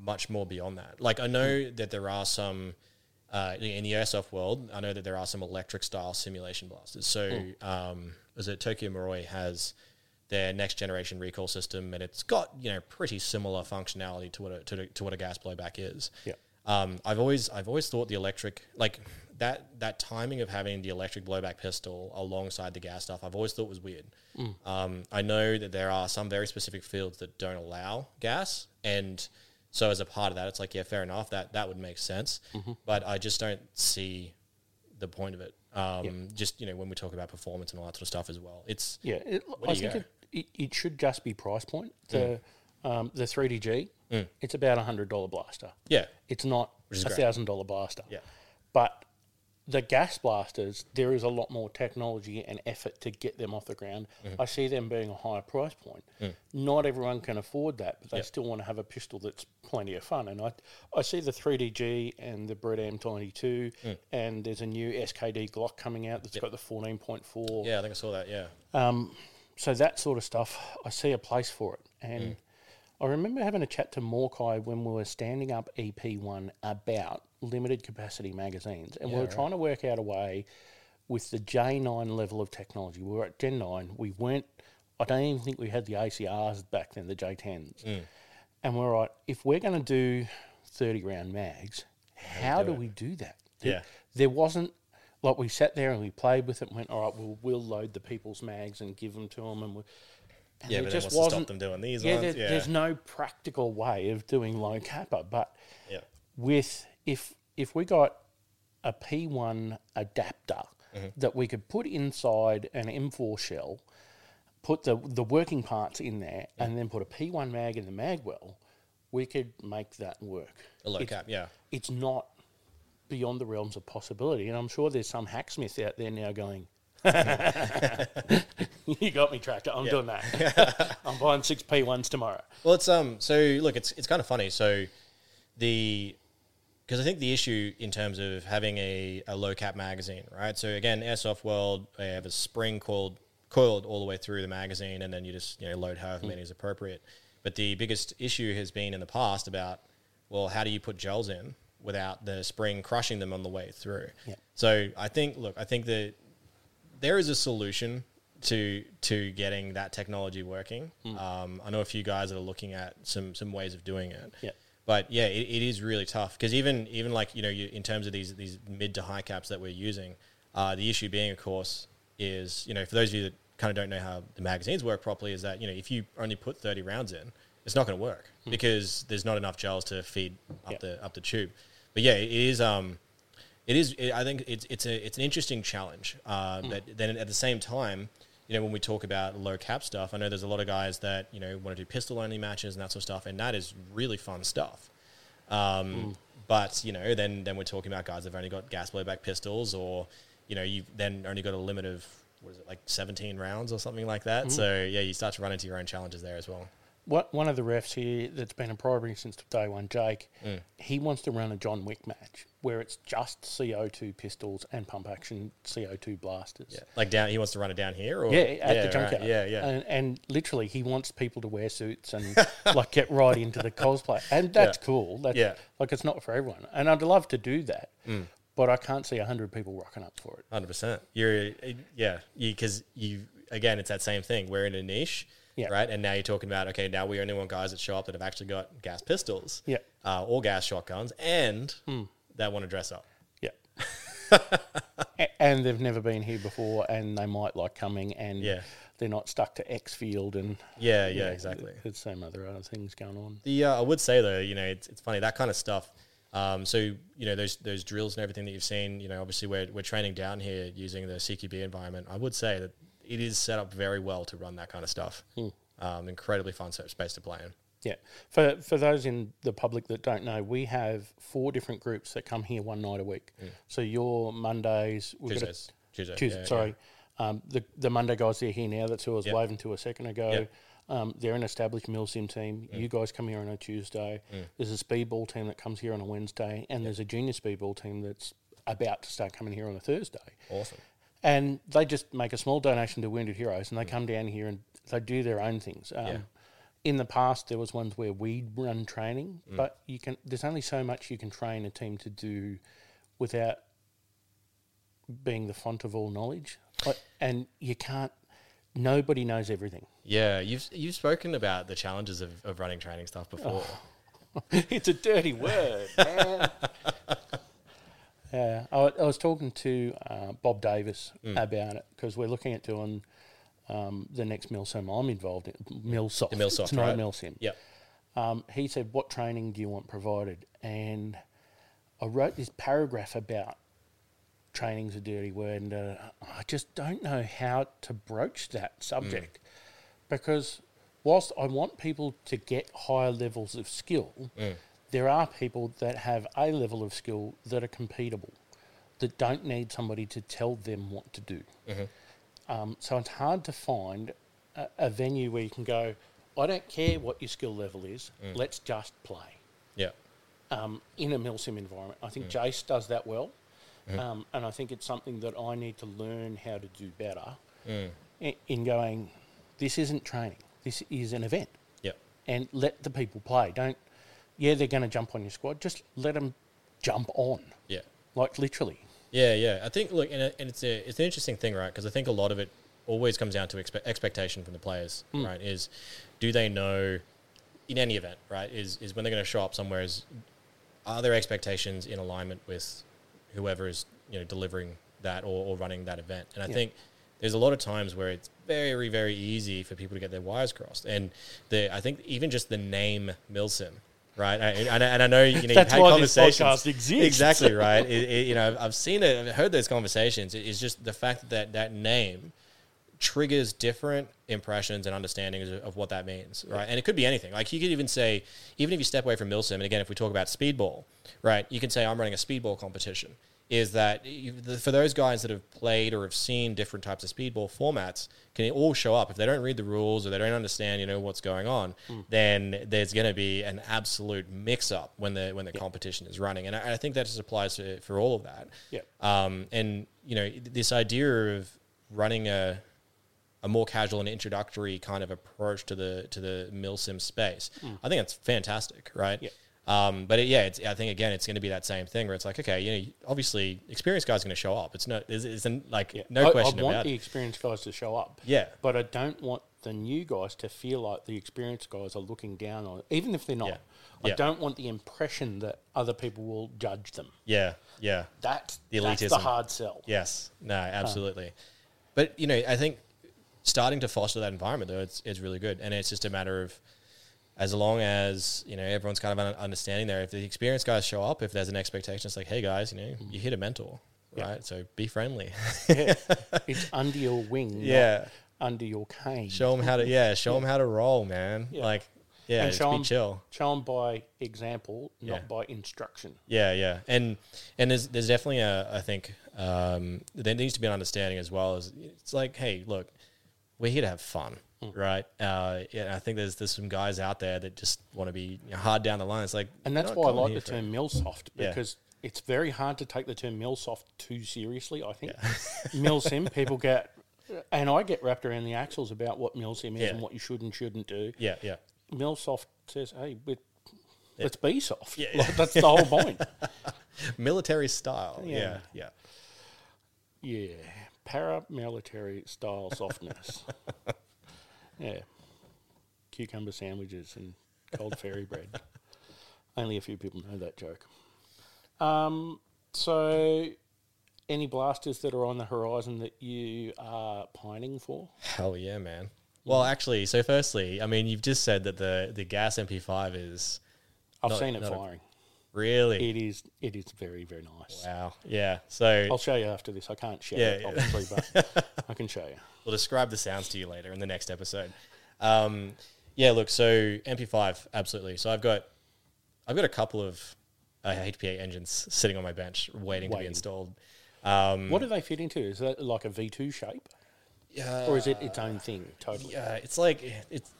much more beyond that. Like I know that there are some uh, in the airsoft world. I know that there are some electric style simulation blasters. So um, is it Tokyo Marui has their next generation recoil system, and it's got you know pretty similar functionality to what a, to, to what a gas blowback is. Yeah. Um, I've always I've always thought the electric like that that timing of having the electric blowback pistol alongside the gas stuff I've always thought was weird. Um, I know that there are some very specific fields that don't allow gas, and so as a part of that, it's like yeah, fair enough that that would make sense, but I just don't see the point of it. Um, Just you know when we talk about performance and all that sort of stuff as well, it's Yeah, it, I think it, it, it should just be price point. The um, the 3DG, it's about a hundred dollar blaster. yeah It's not a thousand dollar blaster. yeah But the gas blasters, there is a lot more technology and effort to get them off the ground. Mm-hmm. I see them being a higher price point. Mm. Not everyone can afford that, but they Yep. still want to have a pistol that's plenty of fun. And I, I see the 3DG and the Brit M22, Mm. and there's a new SKD Glock coming out that's got the 14.4 yeah I think I saw that yeah um, so that sort of stuff, I see a place for it. And Mm. I remember having a chat to Morkai when we were standing up EP1 about limited capacity magazines. And we were trying to work out a way with the J9 level of technology. We were at Gen 9. We weren't, I don't even think we had the ACRs back then, the J10s. Mm. And we're like, if we're going to do 30 round mags, how do we do that? There- Yeah. There wasn't, like, we sat there and we played with it and went, all right, well, we'll load the people's mags and give them to them. And, we, and yeah but then what's to stop them doing these yeah, ones there- yeah there's no practical way of doing low kappa. But yeah with if if we got a P1 adapter Mm-hmm. that we could put inside an M4 shell, put the the working parts in there, and then put a P1 mag in the mag well, we could make that work. a low It's- cap yeah It's not beyond the realms of possibility, and I'm sure there's some hacksmith out there now going. you got me, tractor. I'm doing that. I'm buying six P1s tomorrow. Well, it's um. So look, it's it's kind of funny. So the because I think the issue in terms of having a, a low cap magazine, right? So again, Airsoft World, they have a spring coiled coiled all the way through the magazine, and then you just you know load however many is appropriate. But the biggest issue has been in the past about well, how do you put gels in without the spring crushing them on the way through? Yeah. So I think look, I think that there is a solution to to getting that technology working. Um, I know a few guys that are looking at some some ways of doing it. Yeah. But yeah, it, it is really tough because even even like you know you, in terms of these these mid to high caps that we're using, uh, the issue being of course is you know for those of you that kind of don't know how the magazines work properly is that you know if you only put thirty rounds in, it's not going to work because there's not enough gels to feed up the up the tube. But yeah, it is um it is. It, I think it's it's a it's an interesting challenge. Uh, But then at the same time, you know, when we talk about low cap stuff, I know there's a lot of guys that you know want to do pistol only matches and that sort of stuff, and that is really fun stuff. Um, But you know, then then we're talking about guys that've only got gas blowback pistols, or you know, you've then only got a limit of what is it like 17 rounds or something like that. So yeah, you start to run into your own challenges there as well. What one of the refs here that's been a priority since day one, Jake, Mm. he wants to run a John Wick match where it's just CO2 pistols and pump action CO2 blasters. Yeah, like down. He wants to run it down here, or Yeah, at the right. junkyard. Yeah, yeah. And, and literally, he wants people to wear suits and like get right into the cosplay, and that's Yeah. cool. That's, Yeah. Mm. like it's not for everyone, and I'd love to do that, but I can't see hundred people rocking up for it. Hundred percent. You're yeah, because you, again, it's that same thing. We're in a niche, Yeah. right? And now you're talking about okay, now we only want guys that show up that have actually got gas pistols, Yeah. uh, or gas shotguns, and that want to dress up. Yeah, and they've never been here before, and they might like coming, and Yeah. they're not stuck to X field, and Yeah, yeah, exactly. There's some other other things going on. The uh, I would say though, you know, it's, it's funny that kind of stuff. Um, so you know those those drills and everything that you've seen. You know, obviously we're we're training down here using the CQB environment. I would say that it is set up very well to run that kind of stuff. Um, incredibly fun space to play in. Yeah. For for those in the public that don't know, we have four different groups that come here one night a week. So your Mondays, we've got a- Tuesday, Tuesday, yeah, sorry. Um, the the Monday guys they're here now. That's who I was Yep. waving to a second ago. Yep. Um, they're an established Milsim team. You guys come here on a Tuesday. There's a speedball team that comes here on a Wednesday, and there's a junior speedball team that's about to start coming here on a Thursday. Awesome. And they just make a small donation to Wounded Heroes, and they come down here and they do their own things. Um, Yeah. In the past, there was ones where we'd run training, but you can. There's only so much you can train a team to do without being the font of all knowledge, Like, and you can't. Nobody knows everything. Yeah, you've you've spoken about the challenges of, of running training stuff before. it's a dirty word, man. yeah, I, I was talking to uh, Bob Davis about it because we're looking at doing um, the next Milsim I'm involved in, Milsoft. The Milsoft, it's not right. Milsim. Yep. Um, he said, "What training do you want provided?" And I wrote this paragraph about training's a dirty word, and uh, I just don't know how to broach that subject because whilst I want people to get higher levels of skill, there are people that have a level of skill that are competable, that don't need somebody to tell them what to do. Um, so it's hard to find a, a venue where you can go, I don't care what your skill level is, let's just play Yeah. um, in a milsim environment. I think Jace does that well, um, and I think it's something that I need to learn how to do better in, in going. This isn't training. This is an event, Yep. and let the people play. Don't. Yeah, they're going to jump on your squad. Just let them jump on, Yeah. like literally. Yeah, yeah. I think look, and, and it's a it's an interesting thing, right? Because I think a lot of it always comes down to expe- expectation from the players, mm. right? Is do they know in any event, right? Is is when they're going to show up somewhere? Is are their expectations in alignment with whoever is you know delivering that or, or running that event? And I Yeah. think there's a lot of times where it's very very easy for people to get their wires crossed, and the I think even just the name Milsim. Right, and, I, and I know you know you've That's had why this conversations. podcast exists. Exactly right. It, it, you know, I've- seen it, I've heard those conversations. It- It's just the fact that that name triggers different impressions and understandings of, of what that means, right? And it could be anything. Like you could even say, even if you step away from Milsim, and again, if we talk about speedball, right, you can say I'm running a speedball competition. Is that you, the, for those guys that have played or have seen different types of speedball formats, can it all show up if they don't read the rules or they don't understand, you know, what's going on? Then there's going to be an absolute mix-up when the when the competition is running, and I, I think that just applies to, for all of that. Yeah. Um, and you know, this idea of running a a more casual and introductory kind of approach to the to the milsim space. I think that's fantastic, right? Yeah. Um, but it, yeah, it's, I think again, it's going to be that same thing where it's like, okay, you know, obviously, experienced guys going to show up. It's no, it's, it's an, like Yeah. no I, question I want about the it. experienced guys to show up. Yeah. But I don't want the new guys to feel like the experienced guys are looking down on it, even if they're not. Yeah. I Yeah. don't want the impression that other people will judge them. Yeah, yeah. That's The elitism. that's the hard sell. Yes, no, absolutely. But you know, I think starting to foster that environment though, it's it's really good, and it's just a matter of as long as you know everyone's kind of understanding there. If the experienced guys show up, if there's an expectation, it's like, hey guys, you know, you hit a mentor, Yeah. right? So be friendly. Yeah. it's under your wing, not yeah, under your cane. show them how to yeah, show them how to roll, man. Yeah. Like yeah, And just show chill. Show them by example, Yeah. not by instruction. Yeah, yeah, and and there's there's definitely a I think um, there needs to be an understanding as well as it's like, hey, look, we're here to have fun, right? Uh, yeah, I think there's there's some guys out there that just want to be you know, hard down the line. It's like, And that's why I like the term Milsoft Yeah. because it's very hard to take the term Milsoft too seriously, I think. Milsim, people get, and I get wrapped around the axles about what Milsim is Yeah. and what you should and shouldn't do. Yeah, yeah, Milsoft says, hey, but let's be soft. Yeah. Like, that's the whole point. military style. Yeah. Yeah, yeah, Yeah, paramilitary style softness. yeah, cucumber sandwiches and cold fairy bread. Only a few people know that joke. Um, so any blasters that are on the horizon that you are pining for? Hell yeah, man. Well, actually, so firstly, I mean, you've just said that the the gas MP5 is I've Not- seen it firing. Really It is. It is very very nice. wow. Yeah. So I'll show you after this. I can't share Yeah, it, yeah. obviously, but I can show you. we'll describe the sounds to you later in the next episode. Um, yeah, look, so MP5, absolutely. So I've got I've got a couple of uh, HPA engines sitting on my bench waiting to be installed. Um, What do they fit into? Is that like a V2 shape, yeah, or is it its own thing? Totally. yeah, it's like it's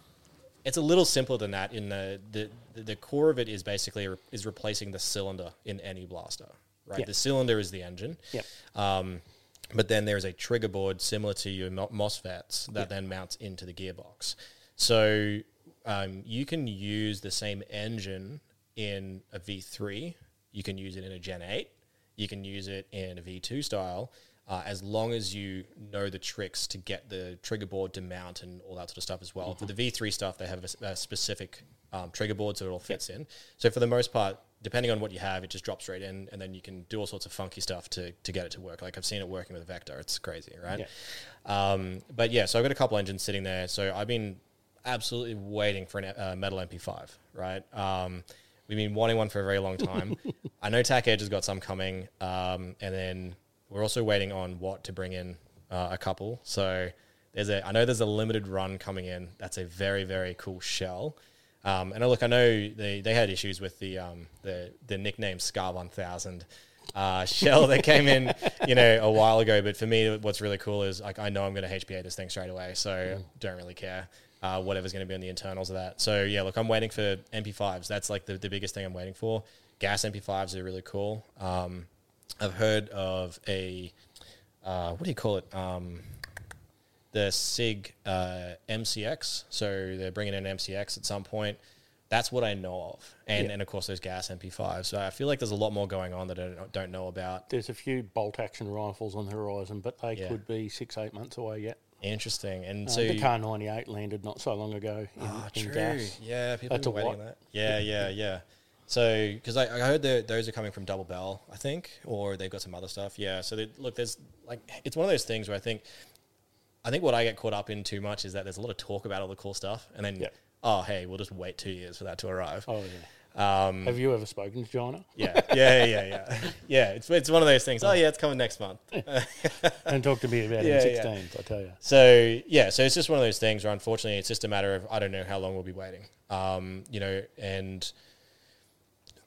it's a little simpler than that. In the the, the core of it is basically re- is replacing the cylinder in any blaster. Right, Yeah. the cylinder is the engine. Yep. Um, but then there's a trigger board similar to your MOSFETs that Yeah. then mounts into the gearbox. So um, you can use the same engine in a V3. You can use it in a Gen 8. You can use it in a V2 style. Uh, as long as you know the tricks to get the trigger board to mount and all that sort of stuff as well. For the V3 stuff, they have a specific um, trigger board so it all fits in. So for the most part, depending on what you have, it just drops straight in, and then you can do all sorts of funky stuff to, to get it to work. Like I've seen it working with a Vector; it's crazy, right? Um, but yeah, so I've got a couple engines sitting there. So I've been absolutely waiting for a uh, metal MP5, right? Um, we've been wanting one for a very long time. I know TAC Edge has got some coming, um, and then we're also waiting on Watt to bring in uh, a couple. So there's a, I know there's a limited run coming in. That's a very very cool shell. Um, and I look, I know they, they had issues with the um, the the nickname Scar One Thousand uh, shell that came in, you know, a while ago. But for me, what's really cool is like I know I'm going to HPA this thing straight away, so don't really care uh, whatever's going to be on the internals of that. So yeah, look, I'm waiting for MP5s. That's like the, the biggest thing I'm waiting for. Gas MP5s are really cool. Um, I've heard of a uh, what do you call it? Um, the SIG uh, MCX. So they're bringing in MCX at some point. That's what I know of, and Yeah. and of course those gas MP5s. So I feel like there's a lot more going on that I don't, don't know about. There's a few bolt action rifles on the horizon, but they Yeah. could be six, eight months away yet. Interesting, and Uh, so the Kar 98 landed not so long ago in, Ah, in gas. Yeah, people That's have been a waiting that. Yeah, yeah, yeah. So, because I, I heard that those are coming from Double Bell, I think, or they've got some other stuff. Yeah. So, they, look, there's like, it's one of those things where I think, I think what I get caught up in too much is that there's a lot of talk about all the cool stuff, and then, Yeah. oh, hey, we'll just wait two years for that to arrive. Oh, yeah. Um, Have you ever spoken to China? yeah, yeah, yeah, yeah, yeah. It's it's one of those things. Oh, yeah, it's coming next month. and talk to me about Yeah, M16s, yeah. I tell you. So yeah, so it's just one of those things where unfortunately it's just a matter of I don't know how long we'll be waiting. Um, you know, and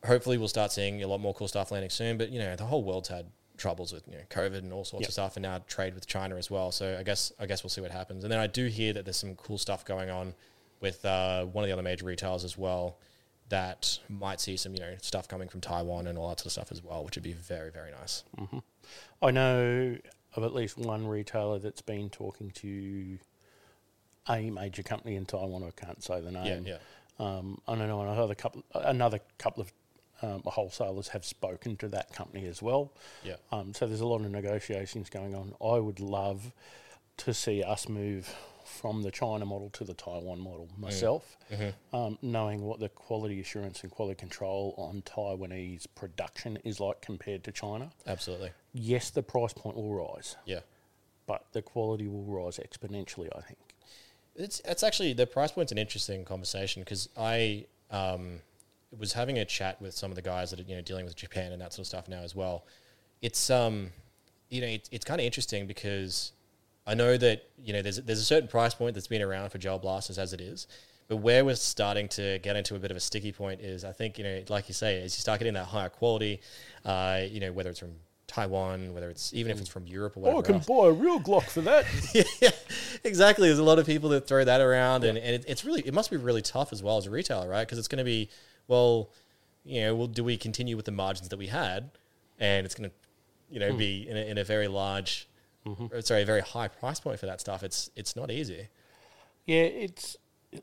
hopefully we'll start seeing a lot more cool stuff landing soon. But you know, the whole world's had troubles with you know COVID and all sorts Yep. of stuff, and now trade with China as well. So I guess I guess we'll see what happens. And then I do hear that there's some cool stuff going on with uh, one of the other major retailers as well. That might see some, you know, stuff coming from Taiwan and all that sort of stuff as well, which would be very, very nice. I know of at least one retailer that's been talking to a major company in Taiwan. I can't say the Yeah, name. yeah, Um, I don't know another couple. Another couple of um, wholesalers have spoken to that company as well. yeah. Um, so there's a lot of negotiations going on. I would love to see us move from the China model to the Taiwan model myself, um, knowing what the quality assurance and quality control on Taiwanese production is like compared to China. Absolutely. Yes, the price point will rise, Yeah. but the quality will rise exponentially, I think. It's it's actually the price point's an interesting conversation because I um, was having a chat with some of the guys that are you know dealing with Japan and that sort of stuff now as well. It's um you know it, it's kind of interesting because I know that you know there's there's a certain price point that's been around for gel blasters as it is, but where we're starting to get into a bit of a sticky point is I think you know like you say as you start getting that higher quality, uh, you know whether it's from Taiwan, whether it's even if it's from Europe or whatever. else. buy a real Glock for that. yeah, exactly. There's a lot of people that throw that around, and, and it, it's really it must be really tough as well as a retailer, right? Because it's going to be well, you know, well, do we continue with the margins that we had, and it's going to, you know, hmm. be in a, in a very large, mm-hmm. or, sorry, a very high price point for that stuff. It's it's not easy. Yeah, it's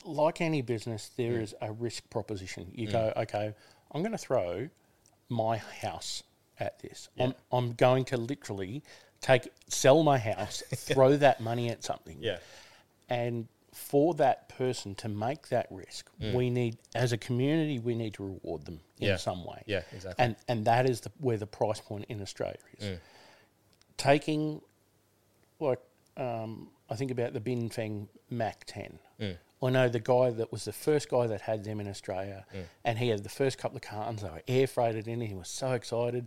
like any business, There hmm. is a risk proposition. You hmm. go, okay, I'm going to throw my house at this. I'm, I'm going to literally take, sell my house, throw that money at something. Yeah, And for that person to make that risk, Mm. we need, as a community, we need to reward them in Yeah. some way. yeah, exactly. And and that is the, where the price point in Australia is. Mm. taking like um, I think about the Bingfeng Mac 10. Mm. I know the guy that was the first guy that had them in Australia, Mm. and he had the first couple of cartons. They were air freighted in. He was so excited,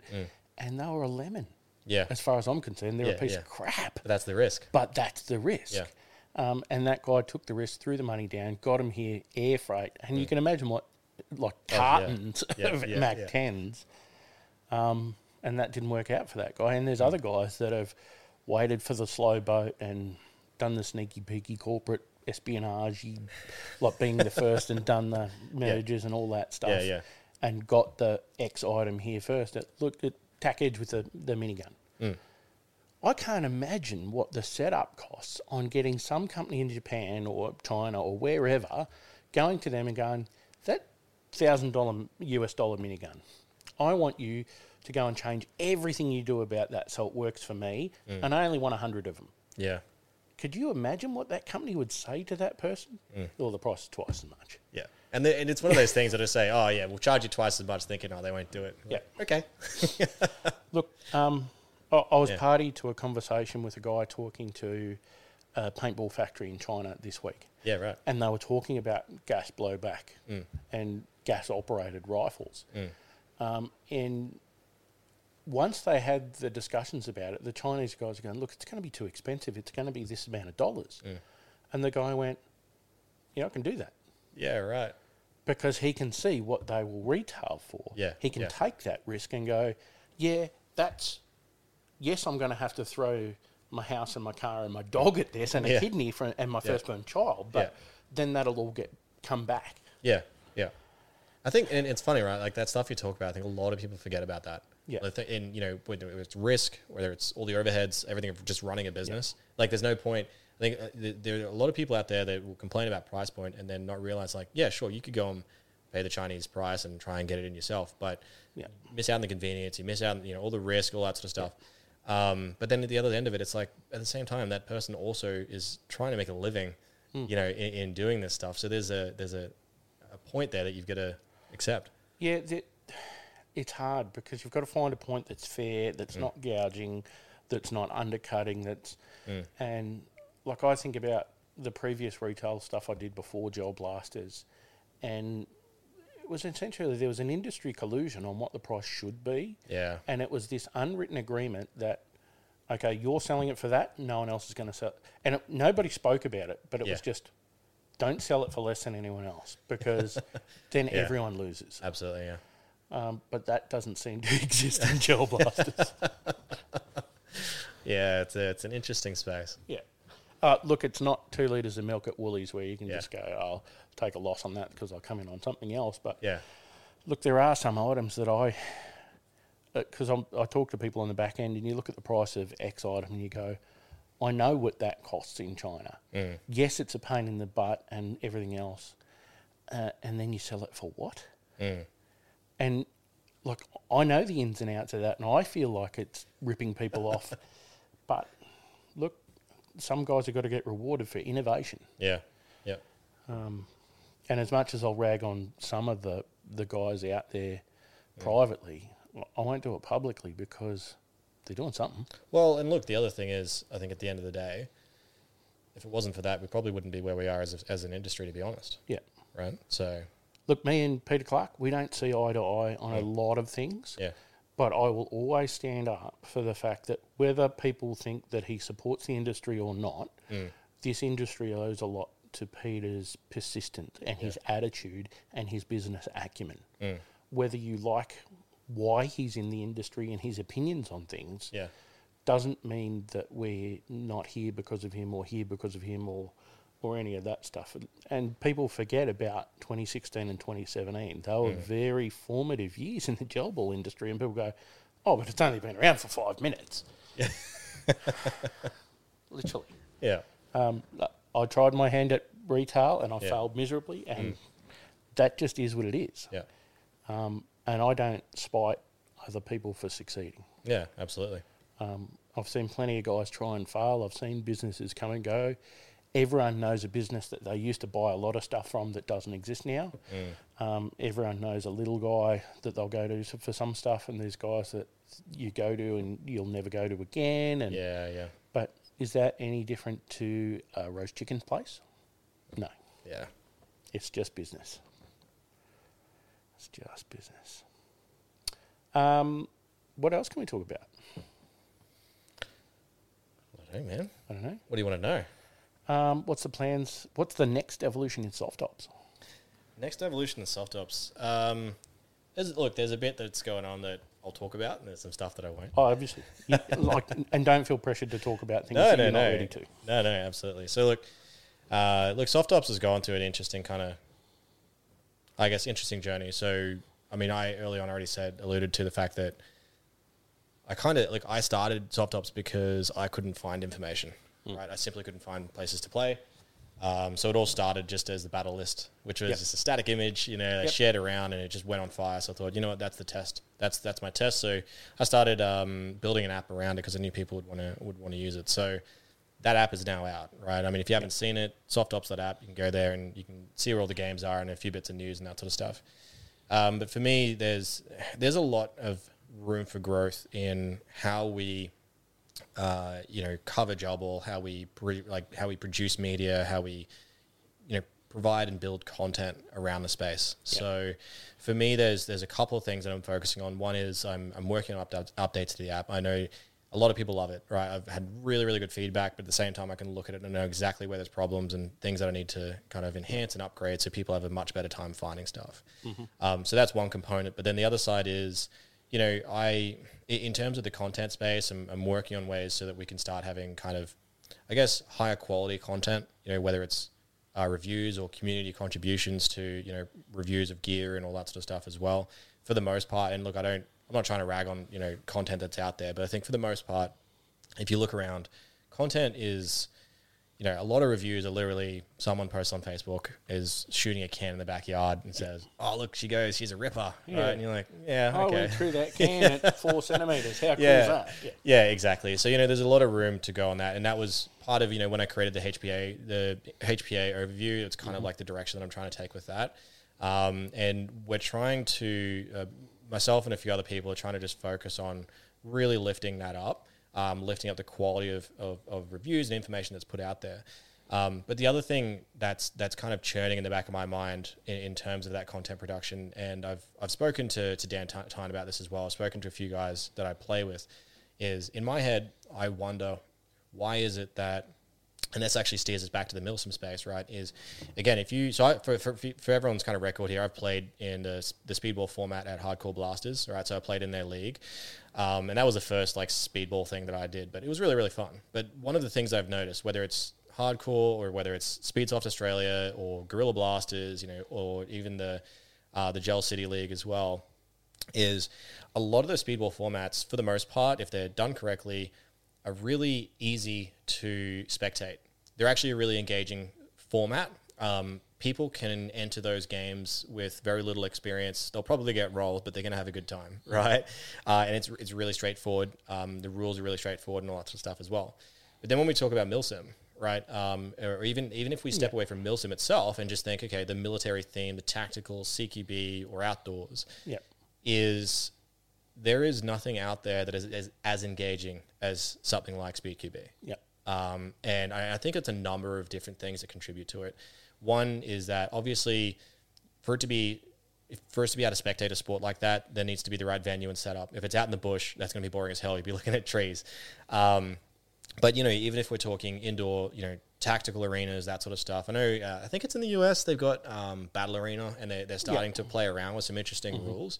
and they were a lemon. Yeah. As far as I'm concerned, they're Yeah, a piece yeah. of crap. But that's the risk. But that's the risk. Yeah. Um, and that guy took the risk, threw the money down, got him here air freight, and you can imagine what like Mm. Oh, yeah. cartons Yeah, of yeah, Mac yeah. tens. Um, and that didn't work out for that guy. And there's other guys that have waited for the slow boat and done the sneaky peeky corporate espionage, like being the first and done the mergers and all that stuff. Yeah, yeah. And got the X item here first. It looked at TAC Edge with the, the minigun. Mm. I can't imagine what the setup costs on getting some company in Japan or China or wherever going to them and going, that thousand dollar US dollar minigun, I want you to go and change everything you do about that so it works for me, Mm. and I only want a hundred of them. Yeah. Could you imagine what that company would say to that person? Mm. Well, the price is twice as much. Yeah. And, the, and it's one of those things that I say, oh, yeah, we'll charge you twice as much, thinking, oh, they won't do it. Yeah. Okay. Look, um, I, I was Yeah. party to a conversation with a guy talking to a paintball factory in China this week. Yeah, right. and they were talking about gas blowback Mm. and gas operated rifles. Mm. Um, and once they had the discussions about it, the Chinese guys are going, look, it's going to be too expensive. It's going to be this amount of dollars. Mm. And the guy went, yeah, I can do that Yeah, right. because he can see what they will retail for. Yeah, He can yeah. take that risk and go, yeah, that's, yes, I'm going to have to throw my house and my car and my dog at this and a kidney for, and my Yeah. firstborn child, but Yeah. then that'll all get come back. Yeah, yeah. I think, and it's funny, right? Like that stuff you talk about. I think a lot of people forget about that. Yeah. And you know, whether it's risk, whether it's all the overheads, everything of just running a business. Like, there's no point. I think uh, there are a lot of people out there that will complain about price point and then not realize, like, yeah, sure, you could go and pay the Chinese price and try and get it in yourself, but Yeah. miss out on the convenience. You miss out, on, you know, all the risk, all that sort of stuff. Um, but then at the other end of it, it's like at the same time that person also is trying to make a living, you know, in, in doing this stuff. So there's a there's a, a point there that you've got to accept. Yeah, that, it's hard because you've got to find a point that's fair, Mm. that's not gouging, that's not undercutting, that's Mm. and like I think about the previous retail stuff I did before Gel Blasters, and it was essentially there was an industry collusion on what the price should be, Yeah, and it was this unwritten agreement that okay, you're selling it for that, no one else is going to sell, it. and it, nobody spoke about it, but it was just. Don't sell it for less than anyone else because then Yeah. everyone loses. absolutely. Yeah, Um, but that doesn't seem to exist in gel blasters. yeah. It's a, it's an interesting space. yeah. Uh, look, it's not two litres of milk at Woolies where you can Yeah. just go, I'll take a loss on that because I'll come in on something else. But Yeah, look, there are some items that I, because I talk to people on the back end and you look at the price of X item and you go, I know what that costs in China. Mm. Yes, it's a pain in the butt and everything else. Uh, and then you sell it for what? Mm. And look, I know the ins and outs of that, and I feel like it's ripping people off. But look, some guys have got to get rewarded for innovation. yeah, yeah, Um, and as much as I'll rag on some of the, the guys out there privately, I won't do it publicly because they're doing something. Well, and look, the other thing is, I think at the end of the day, if it wasn't for that, we probably wouldn't be where we are as a, as an industry, to be honest. Yeah. Right. So Look, me and Peter Clark, we don't see eye to eye on a lot of things. yeah, But I will always stand up for the fact that whether people think that he supports the industry or not, Mm. this industry owes a lot to Peter's persistence and his attitude and his business acumen. Mm. Whether you like why he's in the industry and his opinions on things yeah, doesn't mean that we're not here because of him or here because of him or or any of that stuff. And people forget about 2016 and 2017. They were very formative years in the gel ball industry, and people go, "Oh, but it's only been around for five minutes." Literally. yeah, Um, I tried my hand at retail and I Yeah. failed miserably, and that just is what it is. yeah, Um, and I don't spite other people for succeeding. yeah. Absolutely. Um, I've seen plenty of guys try and fail. I've seen businesses come and go, everyone knows a business that they used to buy a lot of stuff from that doesn't exist now. Mm. Um, everyone knows a little guy that they'll go to for some stuff, and there's guys that you go to and you'll never go to again. And Yeah, yeah, but is that any different to a roast chicken's place? No, yeah. it's just business. It's just business. Um, what else can we talk about? I don't know, man. I don't know. What do you want to know? Um, what's the plans? What's the next evolution in soft ops? Next evolution in soft ops. Um, there's, look, there's a bit that's going on that I'll talk about, and there's some stuff that I won't. Oh, obviously, You- like, and don't feel pressured to talk about things No, that no, you're not ready to. no, no, absolutely. So look, uh, look, soft ops has gone through an interesting kind of, I guess, interesting journey. So, I mean, I early on already said, alluded to the fact that I kind of like I started soft ops because I couldn't find information. Hmm. Right, I simply couldn't find places to play. Um, so it all started just as the battle list, which was Yep. just a static image, you know, they Yep. shared around and it just went on fire. So I thought, you know what, that's the test. That's that's my test. So I started um, building an app around it because I knew people would want to would want to use it. So that app is now out, right? I mean, if you haven't seen it, SoftOps that app, you can go there and you can see where all the games are and a few bits of news and that sort of stuff. Um, but for me, there's there's a lot of room for growth in how we, uh, you know, cover gel ball, how we pre- like how we produce media, how we, you know, provide and build content around the space. So, for me, there's there's a couple of things that I'm focusing on. One is I'm I'm working on updates updates to the app. I know a lot of people love it, right? I've had really, really good feedback, but at the same time, I can look at it and know exactly where there's problems and things that I need to kind of enhance and upgrade so people have a much better time finding stuff. Um, so that's one component. But then the other side is, you know, I, in terms of the content space, I'm, I'm working on ways so that we can start having kind of, I guess, higher quality content, you know, whether it's uh, reviews or community contributions to you know reviews of gear and all that sort of stuff as well. For the most part and look i don't i'm not trying to rag on you know content that's out there but i think for the most part if you look around content is you know a lot of reviews are literally someone posts on facebook is shooting a can in the backyard and says oh look she goes she's a ripper Yeah. right and you're like yeah I okay went through that can at four centimeters. How cool yeah. is that? Yeah. Yeah, exactly. So you know, there's a lot of room to go on that, and that was part of you know when I created the HPA, the HPA overview. It's kind of like the direction that I'm trying to take with that. Um, and we're trying to, uh, myself and a few other people are trying to just focus on really lifting that up, um, lifting up the quality of, of, of reviews and information that's put out there. Um, but the other thing that's that's kind of churning in the back of my mind in, in terms of that content production, and I've I've spoken to to Dan Ty- Tyne about this as well. I've spoken to a few guys that I play with. Is in my head, I wonder why is it that, and this actually steers us back to the Milsim space, right? Is again, if you so I, for, for for everyone's kind of record here, I've played in the the speedball format at Hardcore Blasters, right? So I played in their league, um, and that was the first like speedball thing that I did, but it was really really fun. But one of the things I've noticed, whether it's hardcore or whether it's Speedsoft Australia or Gorilla Blasters, you know, or even the uh, the Gel City League as well, is a lot of those speedball formats, for the most part, if they're done correctly, are really easy to spectate. They're actually a really engaging format. Um, people can enter those games with very little experience. They'll probably get rolled, but they're going to have a good time, right? Uh, and it's, it's really straightforward. Um, the rules are really straightforward and all that sort of stuff as well. But then when we talk about Milsim, right, um, or even even if we step away from Milsim itself and just think, okay, the military theme, the tactical, CQB, or outdoors, Yeah. is there is nothing out there that is as, as engaging as something like Speed QB. Yeah. Um, and I, I think it's a number of different things that contribute to it. One is that obviously, for it to be if, for us to be able to spectate a sport like that, there needs to be the right venue and setup. If it's out in the bush, that's going to be boring as hell. You'd be looking at trees. Um, but you know, even if we're talking indoor, you know, tactical arenas, that sort of stuff. I know. Uh, I think it's in the US. They've got um, Battle Arena, and they're, they're starting to play around with some interesting rules.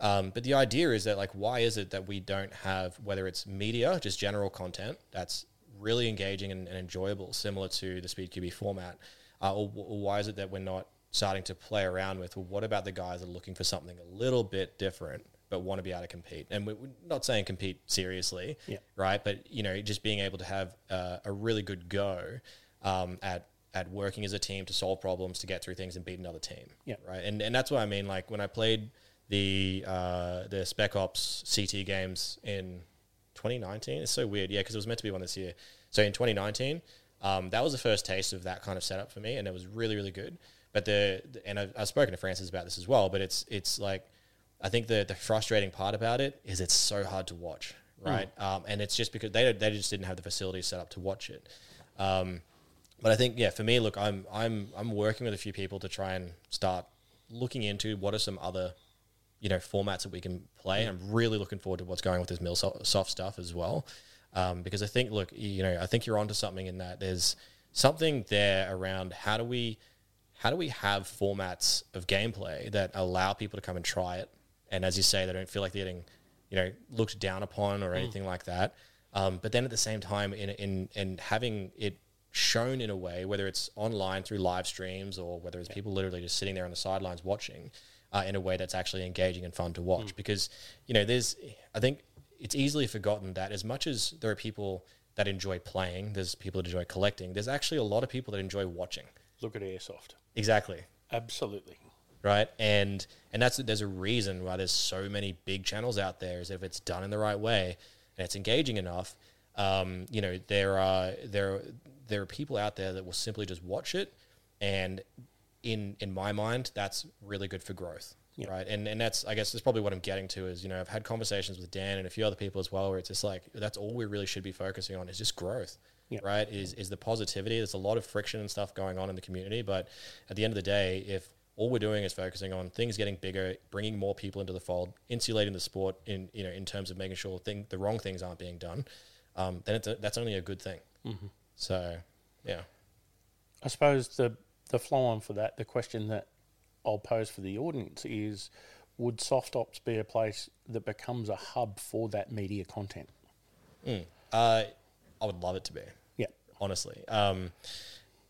Um, but the idea is that, like, why is it that we don't have whether it's media, just general content that's really engaging and, and enjoyable, similar to the Speed QB format, uh, or, or why is it that we're not starting to play around with? Well, what about the guys that are looking for something a little bit different? But want to be able to compete, and we- we're not saying compete seriously, Yeah. right? But you know, just being able to have uh, a really good go um, at at working as a team to solve problems, to get through things, and beat another team, Yeah. right? And and that's what I mean. Like when I played the uh, the Spec Ops CT games in 2019, it's so weird, yeah, because it was meant to be one this year. So in 2019, Um, that was the first taste of that kind of setup for me, and it was really really good. But the, the and I've, I've spoken to Francis about this as well. But it's it's like I think the the frustrating part about it is it's so hard to watch, right? Um, and it's just because they they just didn't have the facilities set up to watch it. Um, but I think yeah, for me, look, I'm I'm I'm working with a few people to try and start looking into what are some other you know formats that we can play. I'm really looking forward to what's going with this Milsoft stuff as well, um, because I think look, you know, I think you're onto something in that there's something there around how do we how do we have formats of gameplay that allow people to come and try it, and as you say, they don't feel like they're getting you know looked down upon or anything like that. Um, but then at the same time, in in in having it shown in a way, whether it's online through live streams or whether it's people literally just sitting there on the sidelines watching, uh, in a way that's actually engaging and fun to watch. Because you know, there's I think it's easily forgotten that as much as there are people that enjoy playing, there's people that enjoy collecting. There's actually a lot of people that enjoy watching. Look at airsoft. Exactly Absolutely. Right? And and that's there's a reason why there's so many big channels out there. Is if it's done in the right way and it's engaging enough, um, you know, there are there there are people out there that will simply just watch it, and in in my mind, that's really good for growth. Yeah. Right. And and that's I guess that's probably what I'm getting to is, you know, I've had conversations with Dan and a few other people as well where it's just like that's all we really should be focusing on is just growth. Yeah. Right? Is is the positivity. There's a lot of friction and stuff going on in the community, but at the end of the day, if all we're doing is focusing on things getting bigger, bringing more people into the fold, insulating the sport in you know in terms of making sure thing, the wrong things aren't being done, um, then it's a, that's only a good thing. So, yeah, I suppose the the flow on for that, the question that I'll pose for the audience is: Would soft ops be a place that becomes a hub for that media content? uh, I would love it to be Yeah, honestly. Um,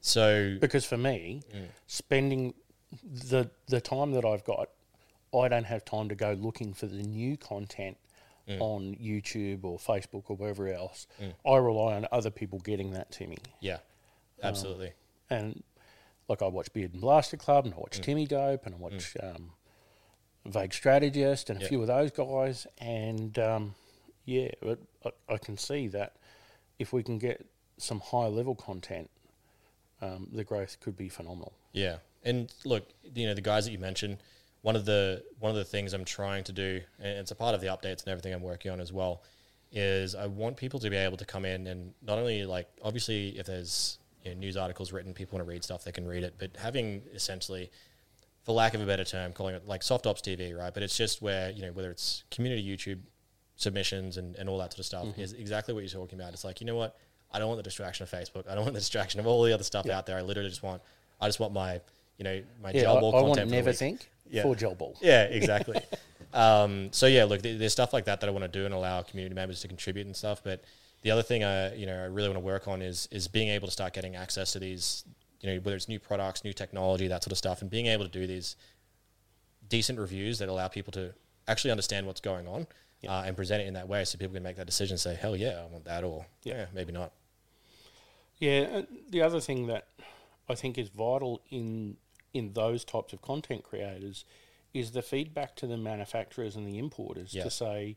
so because for me, spending the the time that I've got, I don't have time to go looking for the new content mm. on YouTube or Facebook or wherever else. Mm. I rely on other people getting that to me. yeah, um, absolutely. and like I watch Beard and Blaster Club, and I watch mm. Timmy Dope, and I watch um, Vague Strategist, and a Yeah. few of those guys, and um, yeah, but I, I can see that if we can get some high level content, um, the growth could be phenomenal. Yeah, and look, you know, the guys that you mentioned, one of the one of the things I'm trying to do, and it's a part of the updates and everything I'm working on as well, is I want people to be able to come in and not only like obviously if there's you know, news articles written, people want to read stuff, they can read it, but having essentially, for lack of a better term, calling it like soft ops TV, right? But it's just where you know whether it's community YouTube submissions and, and all that sort of stuff is exactly what you're talking about. It's like you know what, I don't want the distraction of Facebook, I don't want the distraction of all the other stuff out there. I literally just want, I just want my you know my Yeah, gel I, ball I content. want for never think Yeah. for gel ball. Yeah, exactly. um, so yeah, look, there's stuff like that that I want to do and allow community members to contribute and stuff. But the other thing I, you know, I really want to work on is is being able to start getting access to these, you know, whether it's new products, new technology, that sort of stuff, and being able to do these decent reviews that allow people to actually understand what's going on uh, and present it in that way, so people can make that decision. and Say, hell yeah, I want that, or yeah, maybe not. Yeah, uh, the other thing that I think is vital in in those types of content creators is the feedback to the manufacturers and the importers Yeah. to say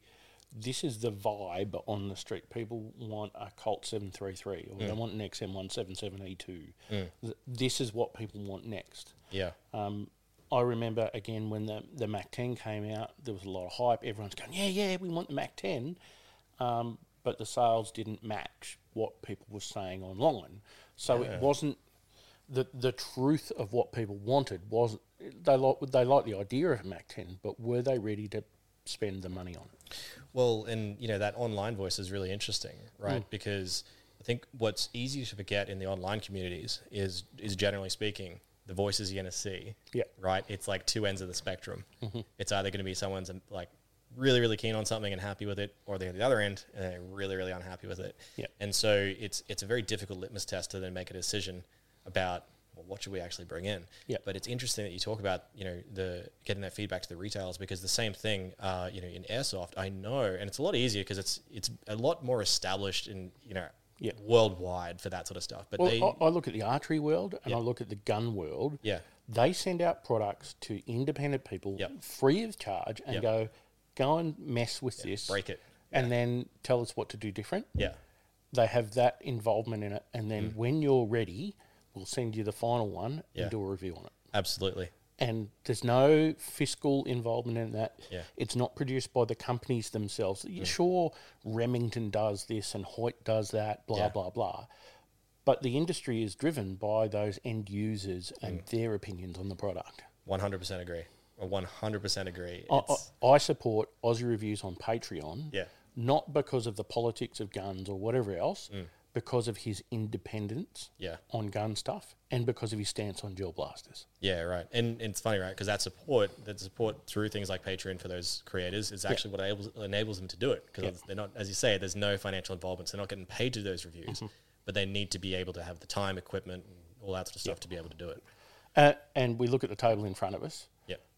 this is the vibe on the street. People want a Colt 733 or they want an XM177E2. Th- This is what people want next. Yeah, Um, I remember again when the the Mac 10 came out, there was a lot of hype. Everyone's going, "Yeah, yeah, we want the Mac 10," um, but the sales didn't match what people were saying online. So it wasn't the the truth of what people wanted. Was they like they liked the idea of a Mac 10, but were they ready to spend the money on it? Well, and you know that online voice is really interesting, right? Mm. Because I think what's easy to forget in the online communities is is generally speaking the voices you're going to see. Yeah. Right. It's like two ends of the spectrum. Mm-hmm. It's either going to be someone's like really really keen on something and happy with it, or they're at the other end and they're really really unhappy with it. Yeah. And so it's it's a very difficult litmus test to then make a decision about well, what should we actually bring in. Yeah. But it's interesting that you talk about you know the getting that feedback to the retailers because the same thing uh, you know in airsoft I know and it's a lot easier because it's it's a lot more established in you know Yeah. worldwide for that sort of stuff. But Well, they I, I look at the archery world and Yeah. I look at the gun world. yeah They send out products to independent people Yep. free of charge and Yep. go, go and mess with this, break it and then tell us what to do different. yeah they have that involvement in it, and then when you're ready, we'll send you the final one Mm. Yeah. and do a review on it. Absolutely. And there's no fiscal involvement in that. Yeah. It's not produced by the companies themselves. Yeah, Sure, Remington does this and Hoyt does that, blah, Yeah. blah, blah. But the industry is driven by those end users and Mm. their opinions on the product. One hundred percent agree. One hundred percent agree. I, I, I support Aussie Reviews on Patreon, yeah. not because of the politics of guns or whatever else, because of his independence Yeah. on gun stuff and because of his stance on gel blasters. Yeah, right. And, and it's funny, right? Because that support, that support through things like Patreon for those creators is actually what enables, enables them to do it. Because they're not, as you say, there's no financial involvement. So they're not getting paid to do those reviews, but they need to be able to have the time, equipment, and all that sort of stuff to be able to do it. Uh, and we look at the table in front of us.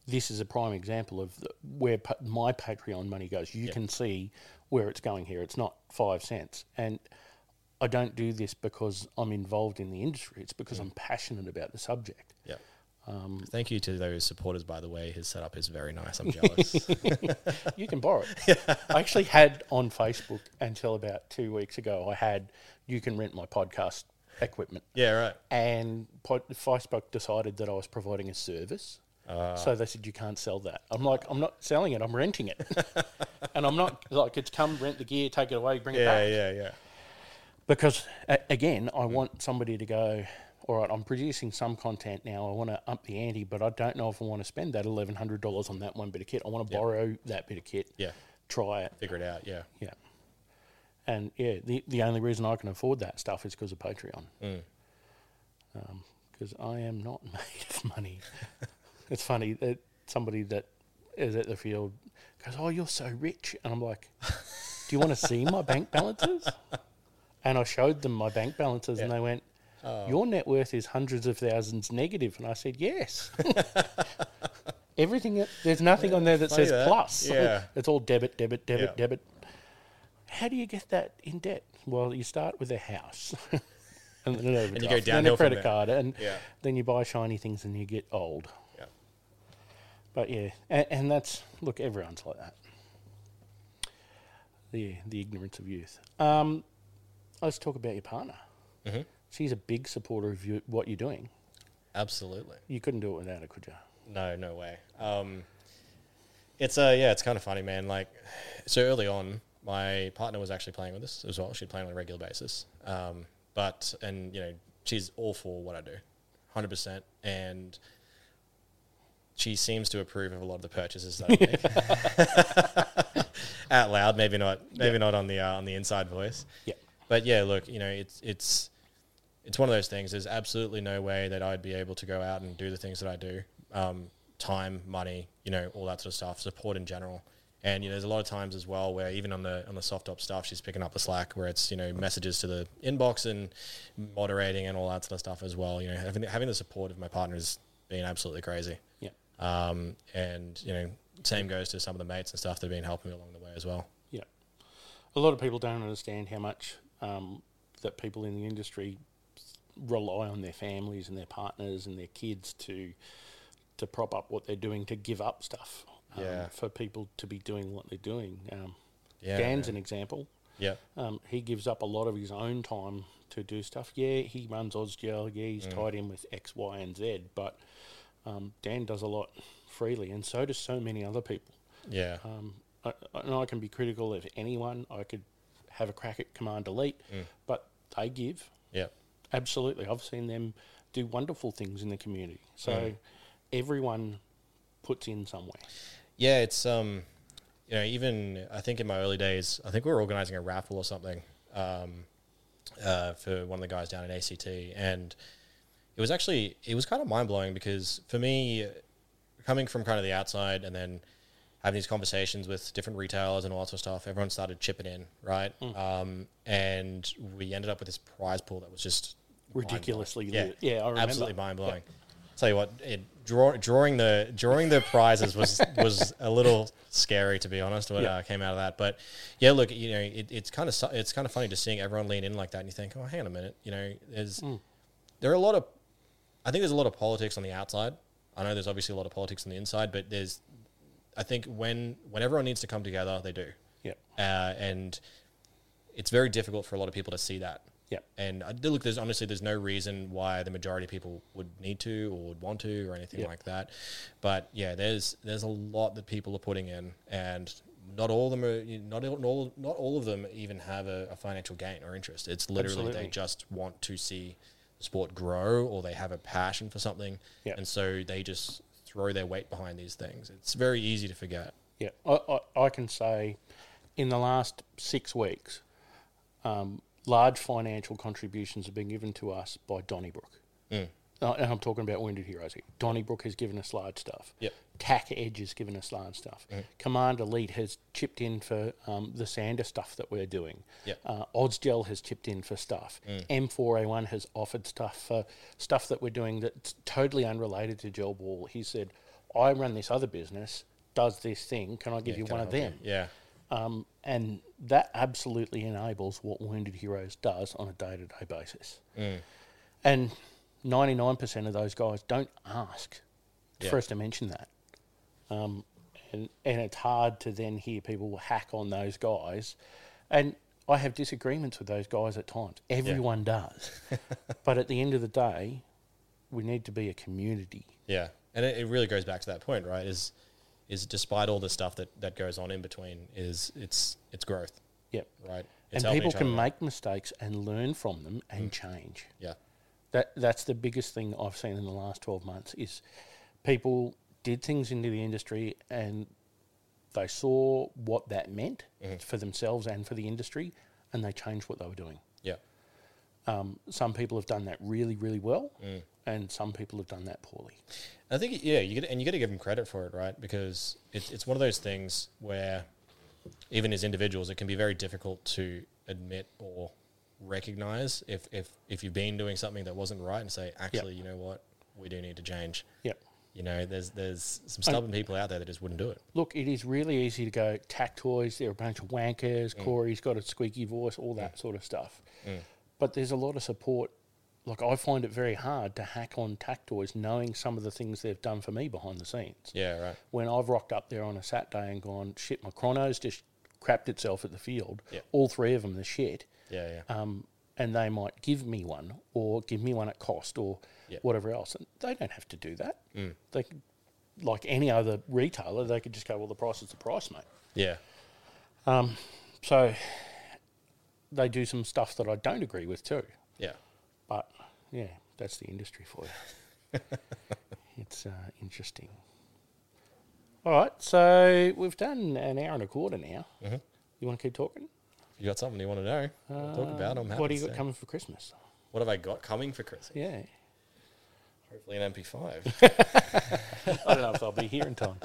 Yeah. This is a prime example of the, where pa- my Patreon money goes. You can see where it's going here. It's not five cents. And I don't do this because I'm involved in the industry. It's because I'm passionate about the subject. Yeah. Um, Thank you to those supporters, by the way. His setup is very nice. I'm jealous. You can borrow it. I actually had on Facebook until about two weeks ago, I had, you can rent my podcast equipment. yeah, right. And pod, Facebook decided that I was providing a service. Uh. so they said, you can't sell that. I'm like, I'm not selling it, I'm renting it. and I'm not, like, it's come, rent the gear, take it away, bring it back. yeah, yeah. Yeah. Because, a- again, I want somebody to go, all right, I'm producing some content now. I want to up the ante, but I don't know if I want to spend that $1,100 on that one bit of kit. I want to borrow that bit of kit, Yeah. try it. Figure it out. Yeah. Yeah. And yeah, the, the only reason I can afford that stuff is because of Patreon. Mm. Because I am not made of money. It's funny that somebody that is at the field goes, Oh, you're so rich. And I'm like, Do you want to see my bank balances? And I showed them my bank balances and they went, Oh. Your net worth is hundreds of thousands negative. And I said, Yes. Everything, there's nothing on there that says that. plus. Yeah. it's all debit, debit, debit, Yeah. debit. How do you get that in debt? Well, you start with a house. and then an overdraft, go then a downhill from credit there. card, and Yeah. then you buy shiny things and you get old. But yeah, and, and that's look, everyone's like that. The the ignorance of youth. Um, let's talk about your partner. Mhm. She's a big supporter of you, what you're doing. Absolutely. You couldn't do it without her, could you? No, no way. Um, it's uh, yeah, it's kind of funny, man. Like, so early on, my partner was actually playing with us as well. She'd play on a regular basis. Um, but and you know, she's all for what I do, hundred percent, and she seems to approve of a lot of the purchases that I make. Out loud, maybe not, maybe not on the uh, on the inside voice. Yeah. But yeah, look, you know, it's it's it's one of those things. There's absolutely no way that I'd be able to go out and do the things that I do. Um, time, money, you know, all that sort of stuff, support in general. And you know, there's a lot of times as well where even on the on the soft op stuff, she's picking up the slack where it's you know messages to the inbox and moderating and all that sort of stuff as well. You know, having having the support of my partner has been absolutely crazy. Um, and you know, same goes to some of the mates and stuff that have been helping me along the way as well. Yeah. A lot of people don't understand how much um, that people in the industry rely on their families and their partners and their kids to to prop up what they're doing to give up stuff um, Yeah. for people to be doing what they're doing. Um, Yeah. Dan's an example. Yeah. Um, he gives up a lot of his own time to do stuff. Yeah, he runs Ozgel. Yeah, he's tied in with X, Y, and Z. But um, Dan does a lot freely, and so do so many other people. Yeah. Um, I, and I can be critical of anyone. I could have a crack at Command Elite, but they give. yeah. Absolutely. I've seen them do wonderful things in the community. So everyone puts in somewhere. Yeah, it's um, you know, even I think in my early days, I think we were organizing a raffle or something, um, uh, for one of the guys down in ACT, and it was actually it was kind of mind blowing because for me, coming from kind of the outside and then having these conversations with different retailers and all that sort of stuff, everyone started chipping in, right? Um, and we ended up with this prize pool that was just. Ridiculously Yeah. Yeah, absolutely mind blowing. Tell you what, it, draw, drawing the drawing the prizes was was a little scary to be honest. What Yeah. uh, came out of that, but yeah, look, you know, it, it's kind of it's kind of funny to seeing everyone lean in like that, and you think, oh, hang on a minute, you know, there's Mm. there are a lot of, I think there's a lot of politics on the outside. I know there's obviously a lot of politics on the inside, but there's, I think when when everyone needs to come together, they do Yeah. uh, and it's very difficult for a lot of people to see that. Yep. And I, look, there's honestly there's no reason why the majority of people would need to or would want to or anything Yep. like that. But yeah, there's there's a lot that people are putting in, and not all of them are not all not all, of them even have a, a financial gain or interest. It's literally Absolutely. they just want to see sport grow or they have a passion for something, and so they just throw their weight behind these things. It's very easy to forget. Yeah, I, I, I can say in the last six weeks, um, large financial contributions have been given to us by Donnybrook. Mm. Uh, and I'm talking about Wounded Heroes here. Donnybrook has given us large stuff. Yep. TAC Edge has given us large stuff. Mm. Command Elite has chipped in for um, the Sander stuff that we're doing. Yep. Uh, has chipped in for stuff. M4A1 has offered stuff for stuff that we're doing that's totally unrelated to gel ball. He said, I run this other business, does this thing. Can I give you one of help you? them? Yeah. Um, and that absolutely enables what Wounded Heroes does on a day to day basis. Mm. And 99% of those guys don't ask Yeah. for us to mention that. Um, and, and it's hard to then hear people hack on those guys. And I have disagreements with those guys at times. Everyone does. but at the end of the day, we need to be a community. Yeah, and it, it really goes back to that point, right? Is is despite all the stuff that, that goes on in between, is it's it's growth, Yep. right? and It's helping people can. Mm. make mistakes and learn from them and change. yeah, That that's the biggest thing I've seen in the last twelve months is people did things into the industry and they saw what that meant Mm-hmm. for themselves and for the industry, and they changed what they were doing. yeah, Um, some people have done that really, really well, Mm. and some people have done that poorly. I think yeah, you get and you got to give them credit for it, right? Because it's it's one of those things where even as individuals, it can be very difficult to admit or recognize if if if you've been doing something that wasn't right and say, actually, you know what, we do need to change. Yep. You know, there's there's some stubborn people out there that just wouldn't do it. Look, it is really easy to go tack toys. They're a bunch of wankers. Mm. Corey's got a squeaky voice, all that mm. sort of stuff. Mm. But there's a lot of support. Like I find it very hard to hack on tack toys, knowing some of the things they've done for me behind the scenes. Yeah, right. When I've rocked up there on a Saturday and gone, shit, my chrono's just crapped itself at the field. Yeah. All three of them the shit. Yeah, yeah. Um, and they might give me one or give me one at cost or Yeah. whatever else. And they don't have to do that. Mm. They like any other retailer, they could just go, well, the price is the price, mate. yeah. Um, so they do some stuff that I don't agree with too. Yeah. But yeah, that's the industry for you. it's uh, interesting. All right, so we've done an hour and a quarter now. Mhm. You want to keep talking? You got something you want to know? We'll talk about. I'm happy what do you got coming for Christmas? What have I got coming for Christmas? Yeah, Hopefully an MP5. I don't know if I'll be here in time.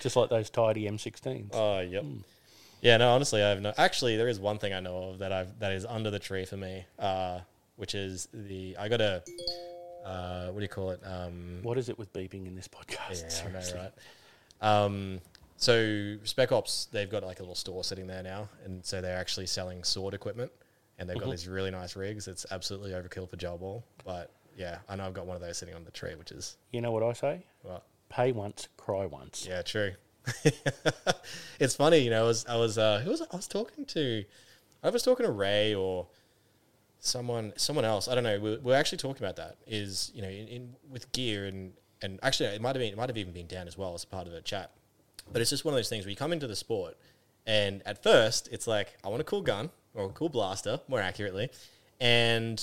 Just like those tidy M16s. Oh, yep. Hmm. Yeah, no, honestly, I have no. Actually, there is one thing I know of that I've that is under the tree for me, uh, which is the I got a uh, what do you call it? Um, What is it with beeping in this podcast? yeah, I know, right? Um, so Spec Ops, they've got like a little store sitting there now, and so they're actually selling SORD equipment, and they've got Mm-hmm. these really nice rigs. It's absolutely overkill for gel ball, but yeah, I know I've got one of those sitting on the tree, which is You know what I say? well, Pay once, cry once. Yeah, true. it's funny, you know. I was I was uh, who was? I was talking to, I was talking to Ray or someone someone else. I don't know. We, we're actually talking about that. Is you know in, in with gear and and actually it might have been it might have even been Dan as well as part of the chat. But it's just one of those things where you come into the sport, and at first it's like I want a cool gun or a cool blaster, more accurately, and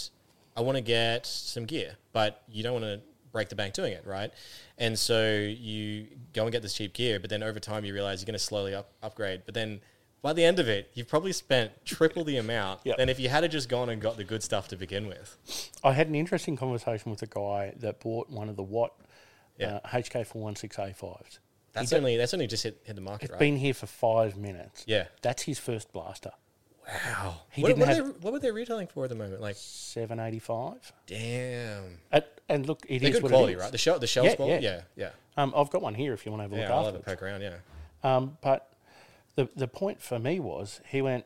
I want to get some gear, but you don't want to break the bank doing it, right? And so you go and get this cheap gear, but then over time you realize you're going to slowly up, upgrade. But then by the end of it, you've probably spent triple the amount Yep. than if you had just gone and got the good stuff to begin with. I had an interesting conversation with a guy that bought one of the Watt Yeah. uh, HK416A5s. That's only that's only just hit, hit the market, It's right? been here for five minutes. yeah. That's his first blaster. Wow. He what, didn't what, have- they, what were they retailing for at the moment? Like, 785. damn. At, and look, it They're is good what quality, it is. right? The shell, the shells Yeah, quality? yeah. Yeah, yeah. Um, I've got one here if you want to have a Yeah, look I'll have a afterwards. poke around, yeah. Um, but the the point for me was he went,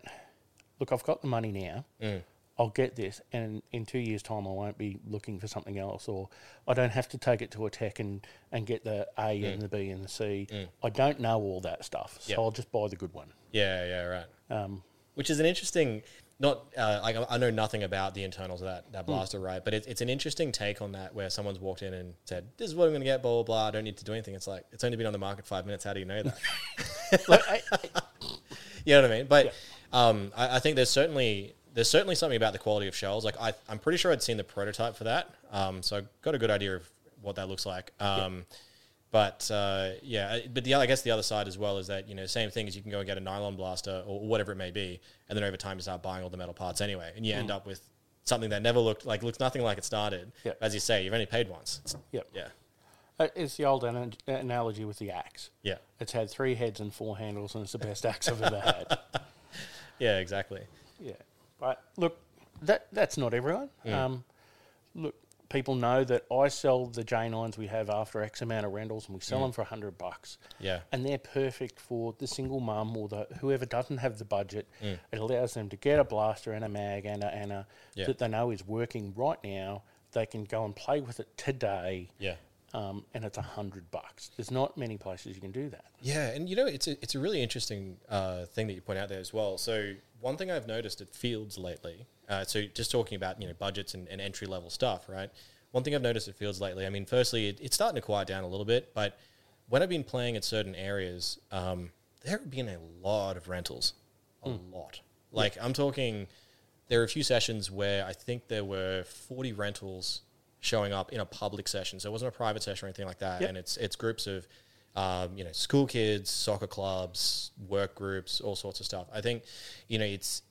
look, I've got the money now. Mm. I'll get this, and in two years' time, I won't be looking for something else, or I don't have to take it to a tech and, and get the A and the B and the C. I don't know all that stuff, so Mm. Yep. I'll just buy the good one. Yeah, yeah, right. Um, which is an interesting. Not uh, like I- I know nothing about the internals of that that blaster, right? But it's it's an interesting take on that where someone's walked in and said, "This is what I'm going to get." Blah blah blah. I don't need to do anything. It's like it's only been on the market five minutes. How do you know that? Like, I- I- You know what I mean? But um, I, I think there's certainly there's certainly something about the quality of shells. Like I, I'm pretty sure I'd seen the prototype for that, um, so I got a good idea of what that looks like. Um, But uh, yeah, but the I guess the other side as well is that you know same thing is you can go and get a nylon blaster or whatever it may be, and then over time you start buying all the metal parts anyway, and you end up with something that never looked like looks nothing like it started. Yeah. As you say, you've only paid once. It's- Yep. yeah, Uh, It's the old ana- analogy with the axe. yeah, It's had three heads and four handles, and it's the best axe I've ever had. yeah, exactly. Yeah, but look, that that's not everyone. Um, look, people know that I sell the J nines we have after X amount of rentals, and we sell them for hundred bucks. Yeah. and they're perfect for the single mum or the whoever doesn't have the budget. Mm. It allows them to get a blaster and a mag and a, and a Yeah. that they know is working right now. They can go and play with it today. Yeah. Um, and it's a hundred bucks. There's not many places you can do that. Yeah, and you know it's a, it's a really interesting uh, thing that you point out there as well. So one thing I've noticed at Fields lately, uh, so just talking about you know budgets and, and entry level stuff, right? One thing I've noticed at Fields lately, I mean, firstly, it, it's starting to quiet down a little bit, but when I've been playing at certain areas, um, there have been a lot of rentals, a lot. Like I'm talking, there are a few sessions where I think there were 40 rentals showing up in a public session. So it wasn't a private session or anything like that. Yep. And it's it's groups of um, you know school kids, soccer clubs, work groups, all sorts of stuff. I think you know it's.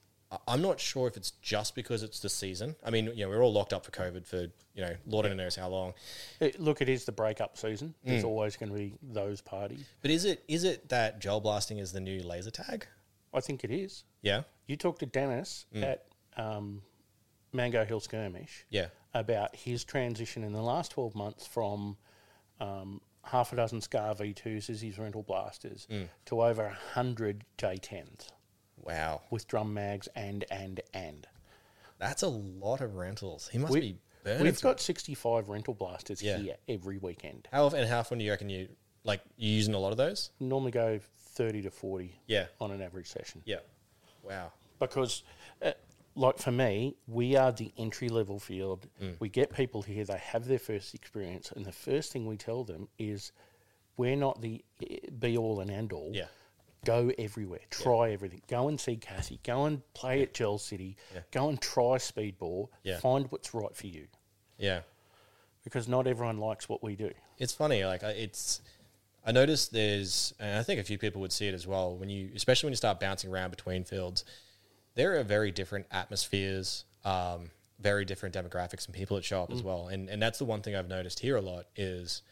I'm not sure if it's just because it's the season. I mean, you know, we're all locked up for COVID for you know Lord only knows how long. It, look, it is the breakup season. Mm. There's always going to be those parties. But is it is it that gel blasting is the new laser tag? I think it is. Yeah, You talked to Dennis Mm. at um, Mango Hill Skirmish yeah, about his transition in the last 12 months from um, half a dozen Scar V2s as his rental blasters Mm. to over 100 J10s wow, with drum mags and, and, and. that's a lot of rentals. He must We- be burning. We've got 65 rental blasters Yeah. here every weekend. how often and how often do you reckon you like you using a lot of those? Normally go 30 to 40 Yeah, on an average session. yeah, wow, because uh, like for me we are the entry level field Mm. we get people here they have their first experience and the first thing we tell them is we're not the eh, be all and end all yeah, go everywhere try everything go and see cassie go and play at gel city Yeah. go and try speedball Yeah. find what's right for you yeah. because not everyone likes what we do It's funny, like I- it's. I noticed there's, and I think a few people would see it as well. When you, especially when you start bouncing around between fields, there are very different atmospheres, um, very different demographics and people that show up as well. And and that's the one thing I've noticed here a lot is,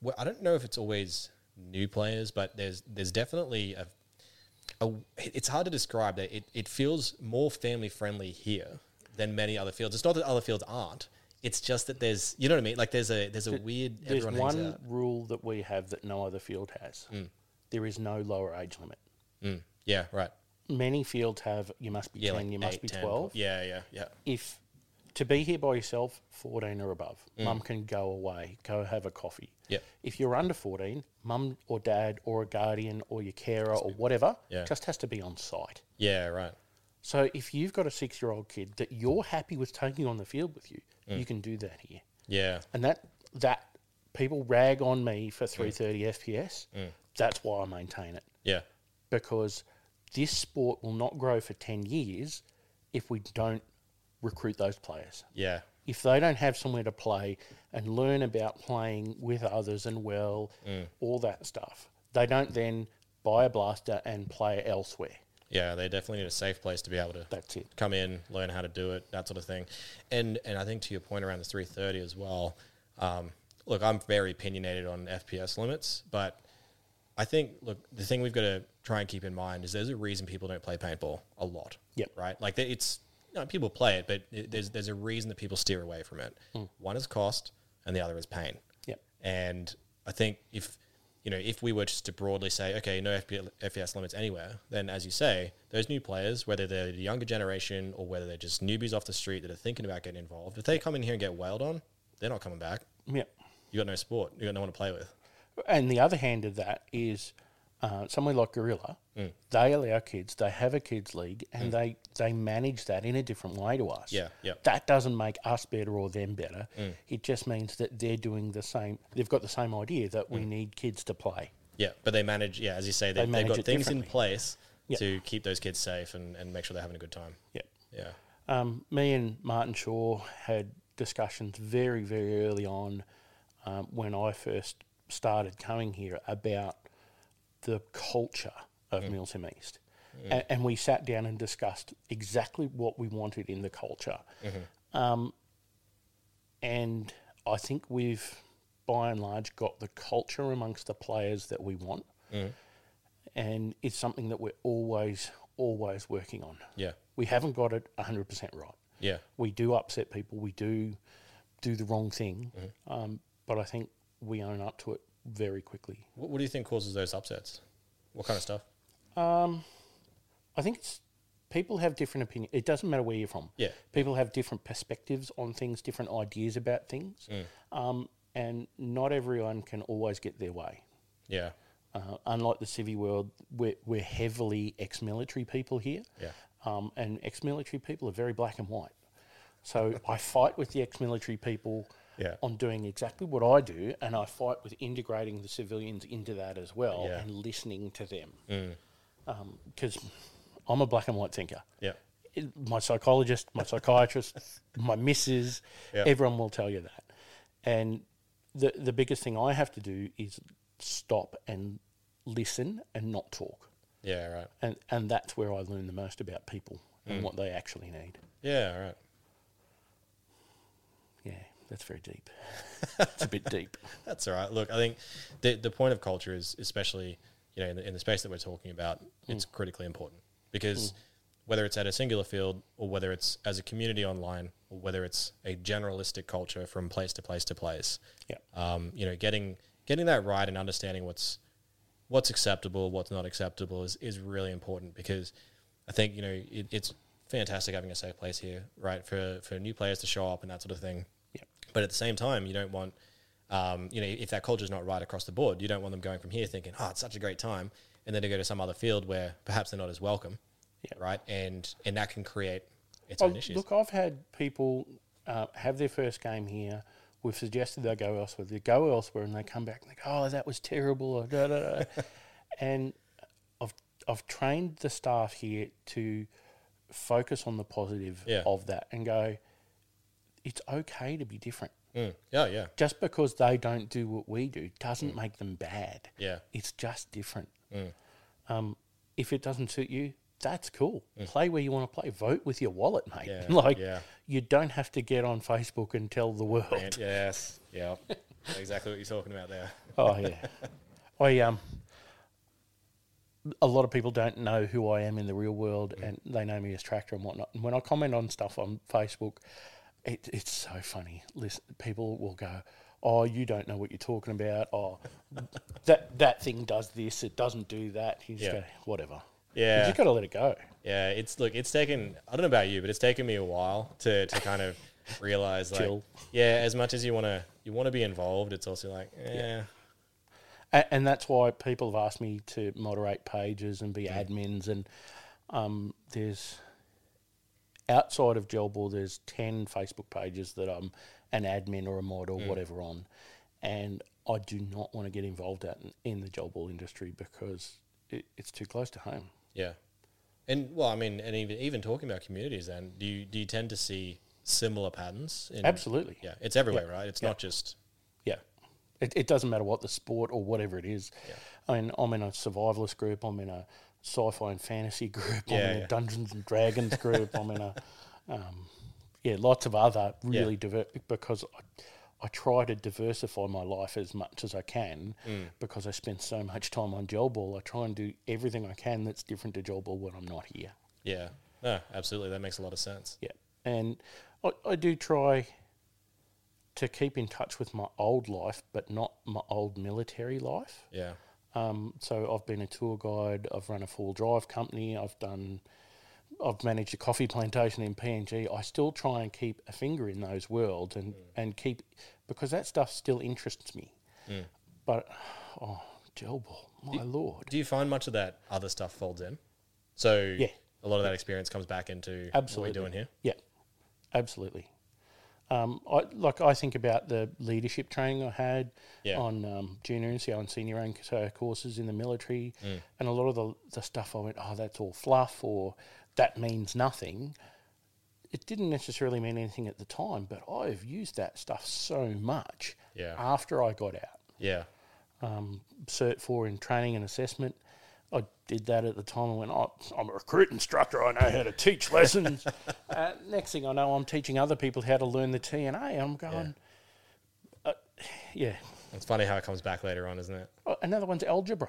well, I don't know if it's always new players, but there's there's definitely a, a it's hard to describe that it, it feels more family friendly here than many other fields. It's not that other fields aren't. It's just that there's you know what I mean. Like there's a there's a weird there's one rule that we have that no other field has there is no lower age limit Mm, yeah, right. Many fields have you must be Yeah, 10 like you must eight, be 10, 12 Yeah, yeah, yeah. if to be here by yourself 14 or above mum can go away go have a coffee Mm. Yep. if you're under 14 mum or dad or a guardian or your carer or whatever Yeah. just has to be on site Yeah, right. so if you've got a six year old kid that you're happy with taking on the field with you Mm. you can do that here Yeah. and that that people rag on me Mm. for 330 fps that's why i maintain it Yeah. because this sport will not grow for 10 years if we don't recruit those players. Yeah. If they don't have somewhere to play and learn about playing with others and well, Mm. all that stuff, they don't then buy a blaster and play elsewhere. Yeah, they definitely need a safe place to be able to That's it. come in, learn how to do it, that sort of thing. And and I think to your point around the 330 as well. Um, look, I'm very opinionated on FPS limits, but I think look the thing we've got to try and keep in mind is there's a reason people don't play paintball a lot. Yep. Right. Like it's you know, people play it, but it, there's there's a reason that people steer away from it. Hmm. One is cost, and the other is pain. Yep. And I think if you know if we were just to broadly say, okay, no FP, FPS limits anywhere, then as you say, those new players, whether they're the younger generation or whether they're just newbies off the street that are thinking about getting involved, if they come in here and get wailed on, they're not coming back. Yep. You got no sport. You got no one to play with. And the other hand of that is uh, somewhere like Gorilla, they allow kids, they have a kids league, and they they manage that in a different way to us. Yeah, yeah. That doesn't make us better or them better. It just means that they're doing the same. They've got the same idea that we need kids to play. Yeah, but they manage. Yeah, as you say, they, they have got things in place Yeah. to keep those kids safe and, and make sure they're having a good time. Yeah. Yeah. Um, me and Martin Shaw had discussions very, very early on um, when I first started coming here about the culture of Milsim East. A- And, we sat down and discussed exactly what we wanted in the culture. Um, and I think we've, by and large, got the culture amongst the players that we want. And it's something that we're always, always working on. Yeah. We haven't got it 100% right. Yeah. We do upset people. We do do the wrong thing. Mm-hmm. Um, but I think we own up to it very quickly. What, what do you think causes those upsets? What kind of stuff? I think it's people have different opinions. It doesn't matter where you're from. Yeah. People have different perspectives on things, different ideas about things. Mm. Um, and not everyone can always get their way. Yeah. Uh, unlike the civvy world, we're, we're heavily ex-military people here. Yeah. Um, and ex-military people are very black and white. So I fight with the ex-military people Yeah. on doing exactly what I do, and I fight with integrating the civilians into that as well Yeah. and listening to them. Mm. Because I'm a black and white thinker. Yeah. It- My psychologist, my psychiatrist, my missus, Yeah. everyone will tell you that. And the the biggest thing I have to do is stop and listen and not talk. Yeah. Right. And and that's where I learn the most about people Mm. and what they actually need. Yeah. Right. That's very deep. it's a bit deep. That's all right. Look, I think the the point of culture is especially you know in the, in the space that we're talking about, it's critically important because whether it's at a singular field or whether it's as a community online or whether it's a generalistic culture from place to place to place, Yeah. um, you know, getting getting that right and understanding what's what's acceptable, what's not acceptable is is really important because I think you know it, it's fantastic having a safe place here, right, for for new players to show up and that sort of thing. But at the same time, you don't want, um, you know, if that culture is not right across the board, you don't want them going from here thinking, oh, it's such a great time, and then to go to some other field where perhaps they're not as welcome, Yeah. right? And and that can create its Oh, own issues. look, I've had people uh, have their first game here. We've suggested they go elsewhere. They go elsewhere and they come back and they go, "Oh, that was terrible." Or da, da, da. and I've I've trained the staff here to focus on the positive Yeah. of that and go, "It's okay to be different." Mm. Yeah, yeah, Just because they don't do what we do doesn't make them bad. yeah, It's just different. Mm. Um, if it doesn't suit you, that's cool. Play where you want to play. Vote with your wallet, mate. Yeah, like yeah. you don't have to get on Facebook and tell the world. And- yes, yeah, exactly what you're talking about there. Oh yeah. I um. A lot of people don't know who I am in the real world, and they know me as Tractor and whatnot. And when I comment on stuff on Facebook, it, it's so funny. Listen, people will go, "Oh, you don't know what you're talking about." Oh, that that thing does this. It doesn't do that. You just Yeah. go, whatever. Yeah. You just got to let it go. Yeah, it's look, it's taken. I don't know about you, but it's taken me a while to to kind of realize like, Chill. yeah, as much as you want to you want to be involved, it's also like, eh, A- and that's why people have asked me to moderate pages and be admins. And um, there's outside of Gelball, there's ten Facebook pages that I'm an admin or a mod or mm. whatever on, and I do not want to get involved at in the Gelball industry because it, it's too close to home. yeah. And well, I mean, and even even talking about communities, then do you do you tend to see similar patterns? In, Absolutely, Yeah, it's everywhere, right? It's Yeah. not just yeah. It, it doesn't matter what the sport or whatever it is. Yeah. I mean, I'm in a survivalist group. I'm in a sci-fi and fantasy group. I'm Yeah, in a. Dungeons and Dragons group. I'm in a, um, yeah, lots of other really diver because I, I try to diversify my life as much as I can Mm. because I spend so much time on Gel Ball. I try and do everything I can that's different to Gel Ball when I'm not here. yeah. No, absolutely, that makes a lot of sense. Yeah, and I, I do try to keep in touch with my old life, but not my old military life. Yeah, Um, so I've been a tour guide. I've run a full drive company. I've done. I've managed a coffee plantation in PNG. I still try and keep a finger in those worlds and, and keep because that stuff still interests me. But oh, gel ball. My lord. Do you find much of that other stuff folds in? So Yeah. a lot of that experience comes back into Absolutely. what we're doing here. Yeah, absolutely. Um, I like I think about the leadership training I had Yeah. on um, junior NCO and senior NCO courses in the military, Mm. and a lot of the, the stuff I went, oh, that's all fluff, or that means nothing. It didn't necessarily mean anything at the time, but I've used that stuff so much Yeah. after I got out. Yeah. Um, Cert four in training and assessment. I did that at the time. I went, oh, I'm a recruit instructor. I know how to teach lessons. uh, next thing I know, I'm teaching other people how to learn the TNA. I'm going, uh, yeah. It's funny how it comes back later on, isn't it? Oh, Another one's algebra.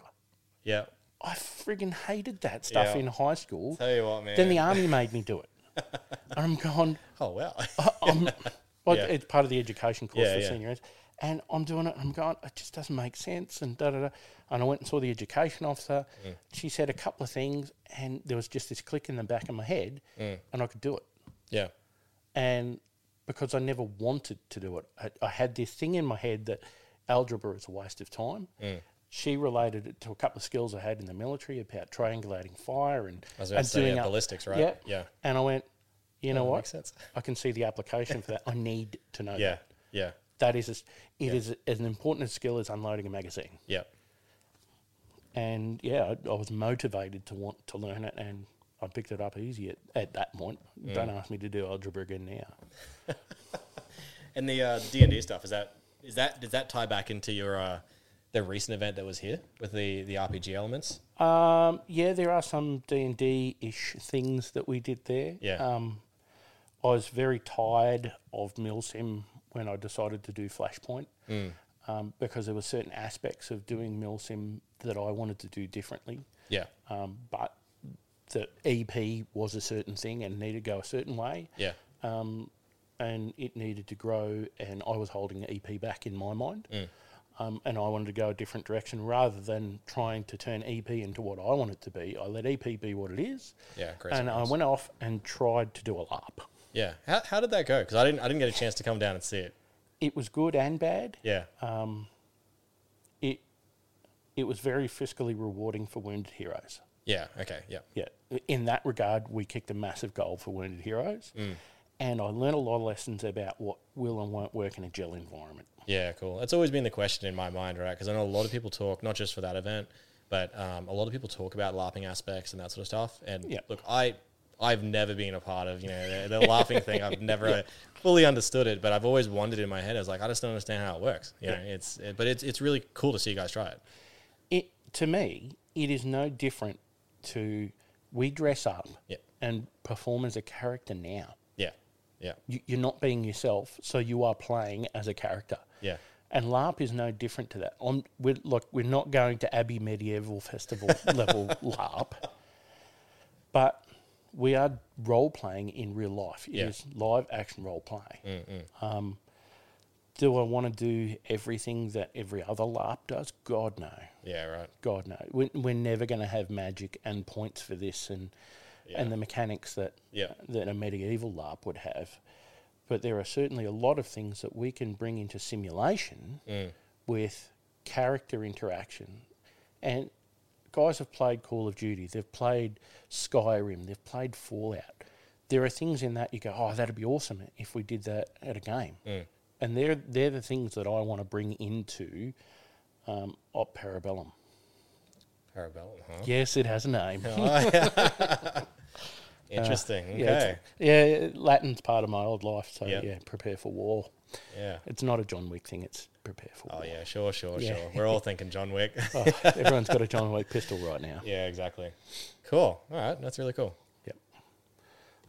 Yeah. I friggin' hated that stuff Yeah. in high school. Tell you what, man. Then the army made me do it. and I'm going, oh well. I'm, well, Yeah. it's part of the education course Yeah, for yeah. seniors. And I'm doing it, and I'm going, it just doesn't make sense, and da da da. And I went and saw the education officer. Mm. She said a couple of things, and there was just this click in the back of my head, Mm. and I could do it. yeah. And because I never wanted to do it, I, I had this thing in my head that algebra is a waste of time. Mm. She related it to a couple of skills I had in the military about triangulating fire and, I was about and say yeah, ballistics, right? Yeah. Yeah. And I went, you know that what? makes sense. I can see the application for that. I need to know Yeah. that. Yeah. That is, a, it is as important a skill as unloading a magazine. Yeah. And yeah, I, I was motivated to want to learn it, and I picked it up easy at, at that point. Mm. Don't ask me to do algebra again now. And the uh, D and D stuff is that is that does that tie back into your uh, the recent event that was here with the the RPG elements? Um, yeah, there are some D and D ish things that we did there. Yeah. Um, I was very tired of Milsim when I decided to do Flashpoint Mm. um, because there were certain aspects of doing Milsim that I wanted to do differently. Yeah. Um, but the EP was a certain thing and needed to go a certain way. Yeah. um, and it needed to grow, and I was holding EP back in my mind, Mm. um, and I wanted to go a different direction rather than trying to turn EP into what I want it to be. I let EP be what it is, Yeah. And I went off and tried to do a LARP. Yeah. How, how did that go? Because I didn't I didn't get a chance to come down and see it. It was good and bad. Yeah. Um, it it was very fiscally rewarding for wounded heroes. Yeah. Okay. Yeah. Yeah, in that regard, we kicked a massive goal for wounded heroes, Mm. and I learned a lot of lessons about what will and won't work in a gel environment. Yeah, cool. That's always been the question in my mind, right? Because I know a lot of people talk, not just for that event, but um, a lot of people talk about LARPing aspects and that sort of stuff. And Yeah. look, I, I've never been a part of, you know, the, the LARPing thing. I've never fully understood it, but I've always wondered in my head. I was like, I just don't understand how it works. You know, it's, it, but it's, it's really cool to see you guys try it. it to me, it is no different to we dress up Yeah. and perform as a character now. Yeah. Yeah. You, you're not being yourself, so you are playing as a character. Yeah. And LARP is no different to that. On we're look, we're not going to Abbey Medieval Festival level LARP, but we are role playing in real life. It is Yeah. live action role play. Um, do I want to do everything that every other LARP does? God no. Yeah. Right. God no, we're, we're never going to have magic and points for this and Yeah. and the mechanics that Yeah. that a medieval LARP would have. But there are certainly a lot of things that we can bring into simulation Mm. with character interaction. And guys have played Call of Duty, they've played Skyrim, they've played Fallout. There are things in that you go, oh, that'd be awesome if we did that at a game. Mm. And they're they're the things that I want to bring into um, Op Parabellum. Parabellum, huh? Yes, it has a name. Interesting. Okay. Yeah, yeah, Latin's part of my old life, so Yep. yeah, prepare for war. Yeah. It's not a John Wick thing; it's prepare for Oh war. yeah. Sure. Sure. Yeah. Sure. We're all thinking John Wick. Oh, everyone's got a John Wick pistol right now. yeah. Exactly. Cool. All right. That's really cool. Yep.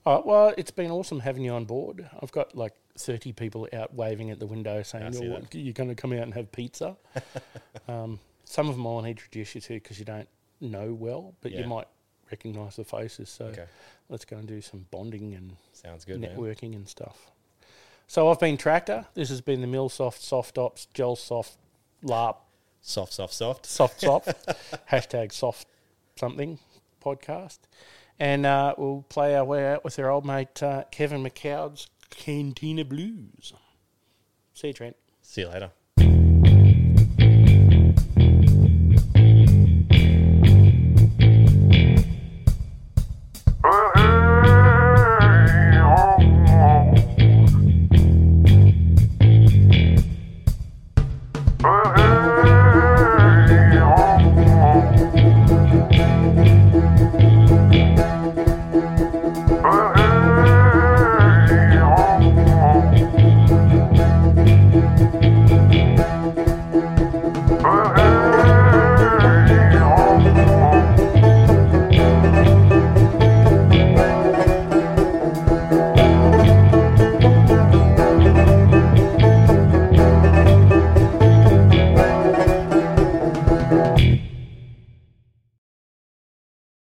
All right, well, it's been awesome having you on board. I've got like thirty people out waving at the window saying, "Oh. "You're going to come out and have pizza." um, some of them I want to introduce you to because you don't know well, but Yeah. you might recognise the faces. So Okay. let's go and do some bonding and Sounds good, man. networking and stuff. So I've been Tractor. This has been the Milsoft Soft Ops Gel Soft LARP Soft, soft, soft. Soft Soft hashtag Soft something podcast, and uh, we'll play our way out with our old mate uh, Kevin MacLeod's Cantina Blues. See you, Trent. See you later.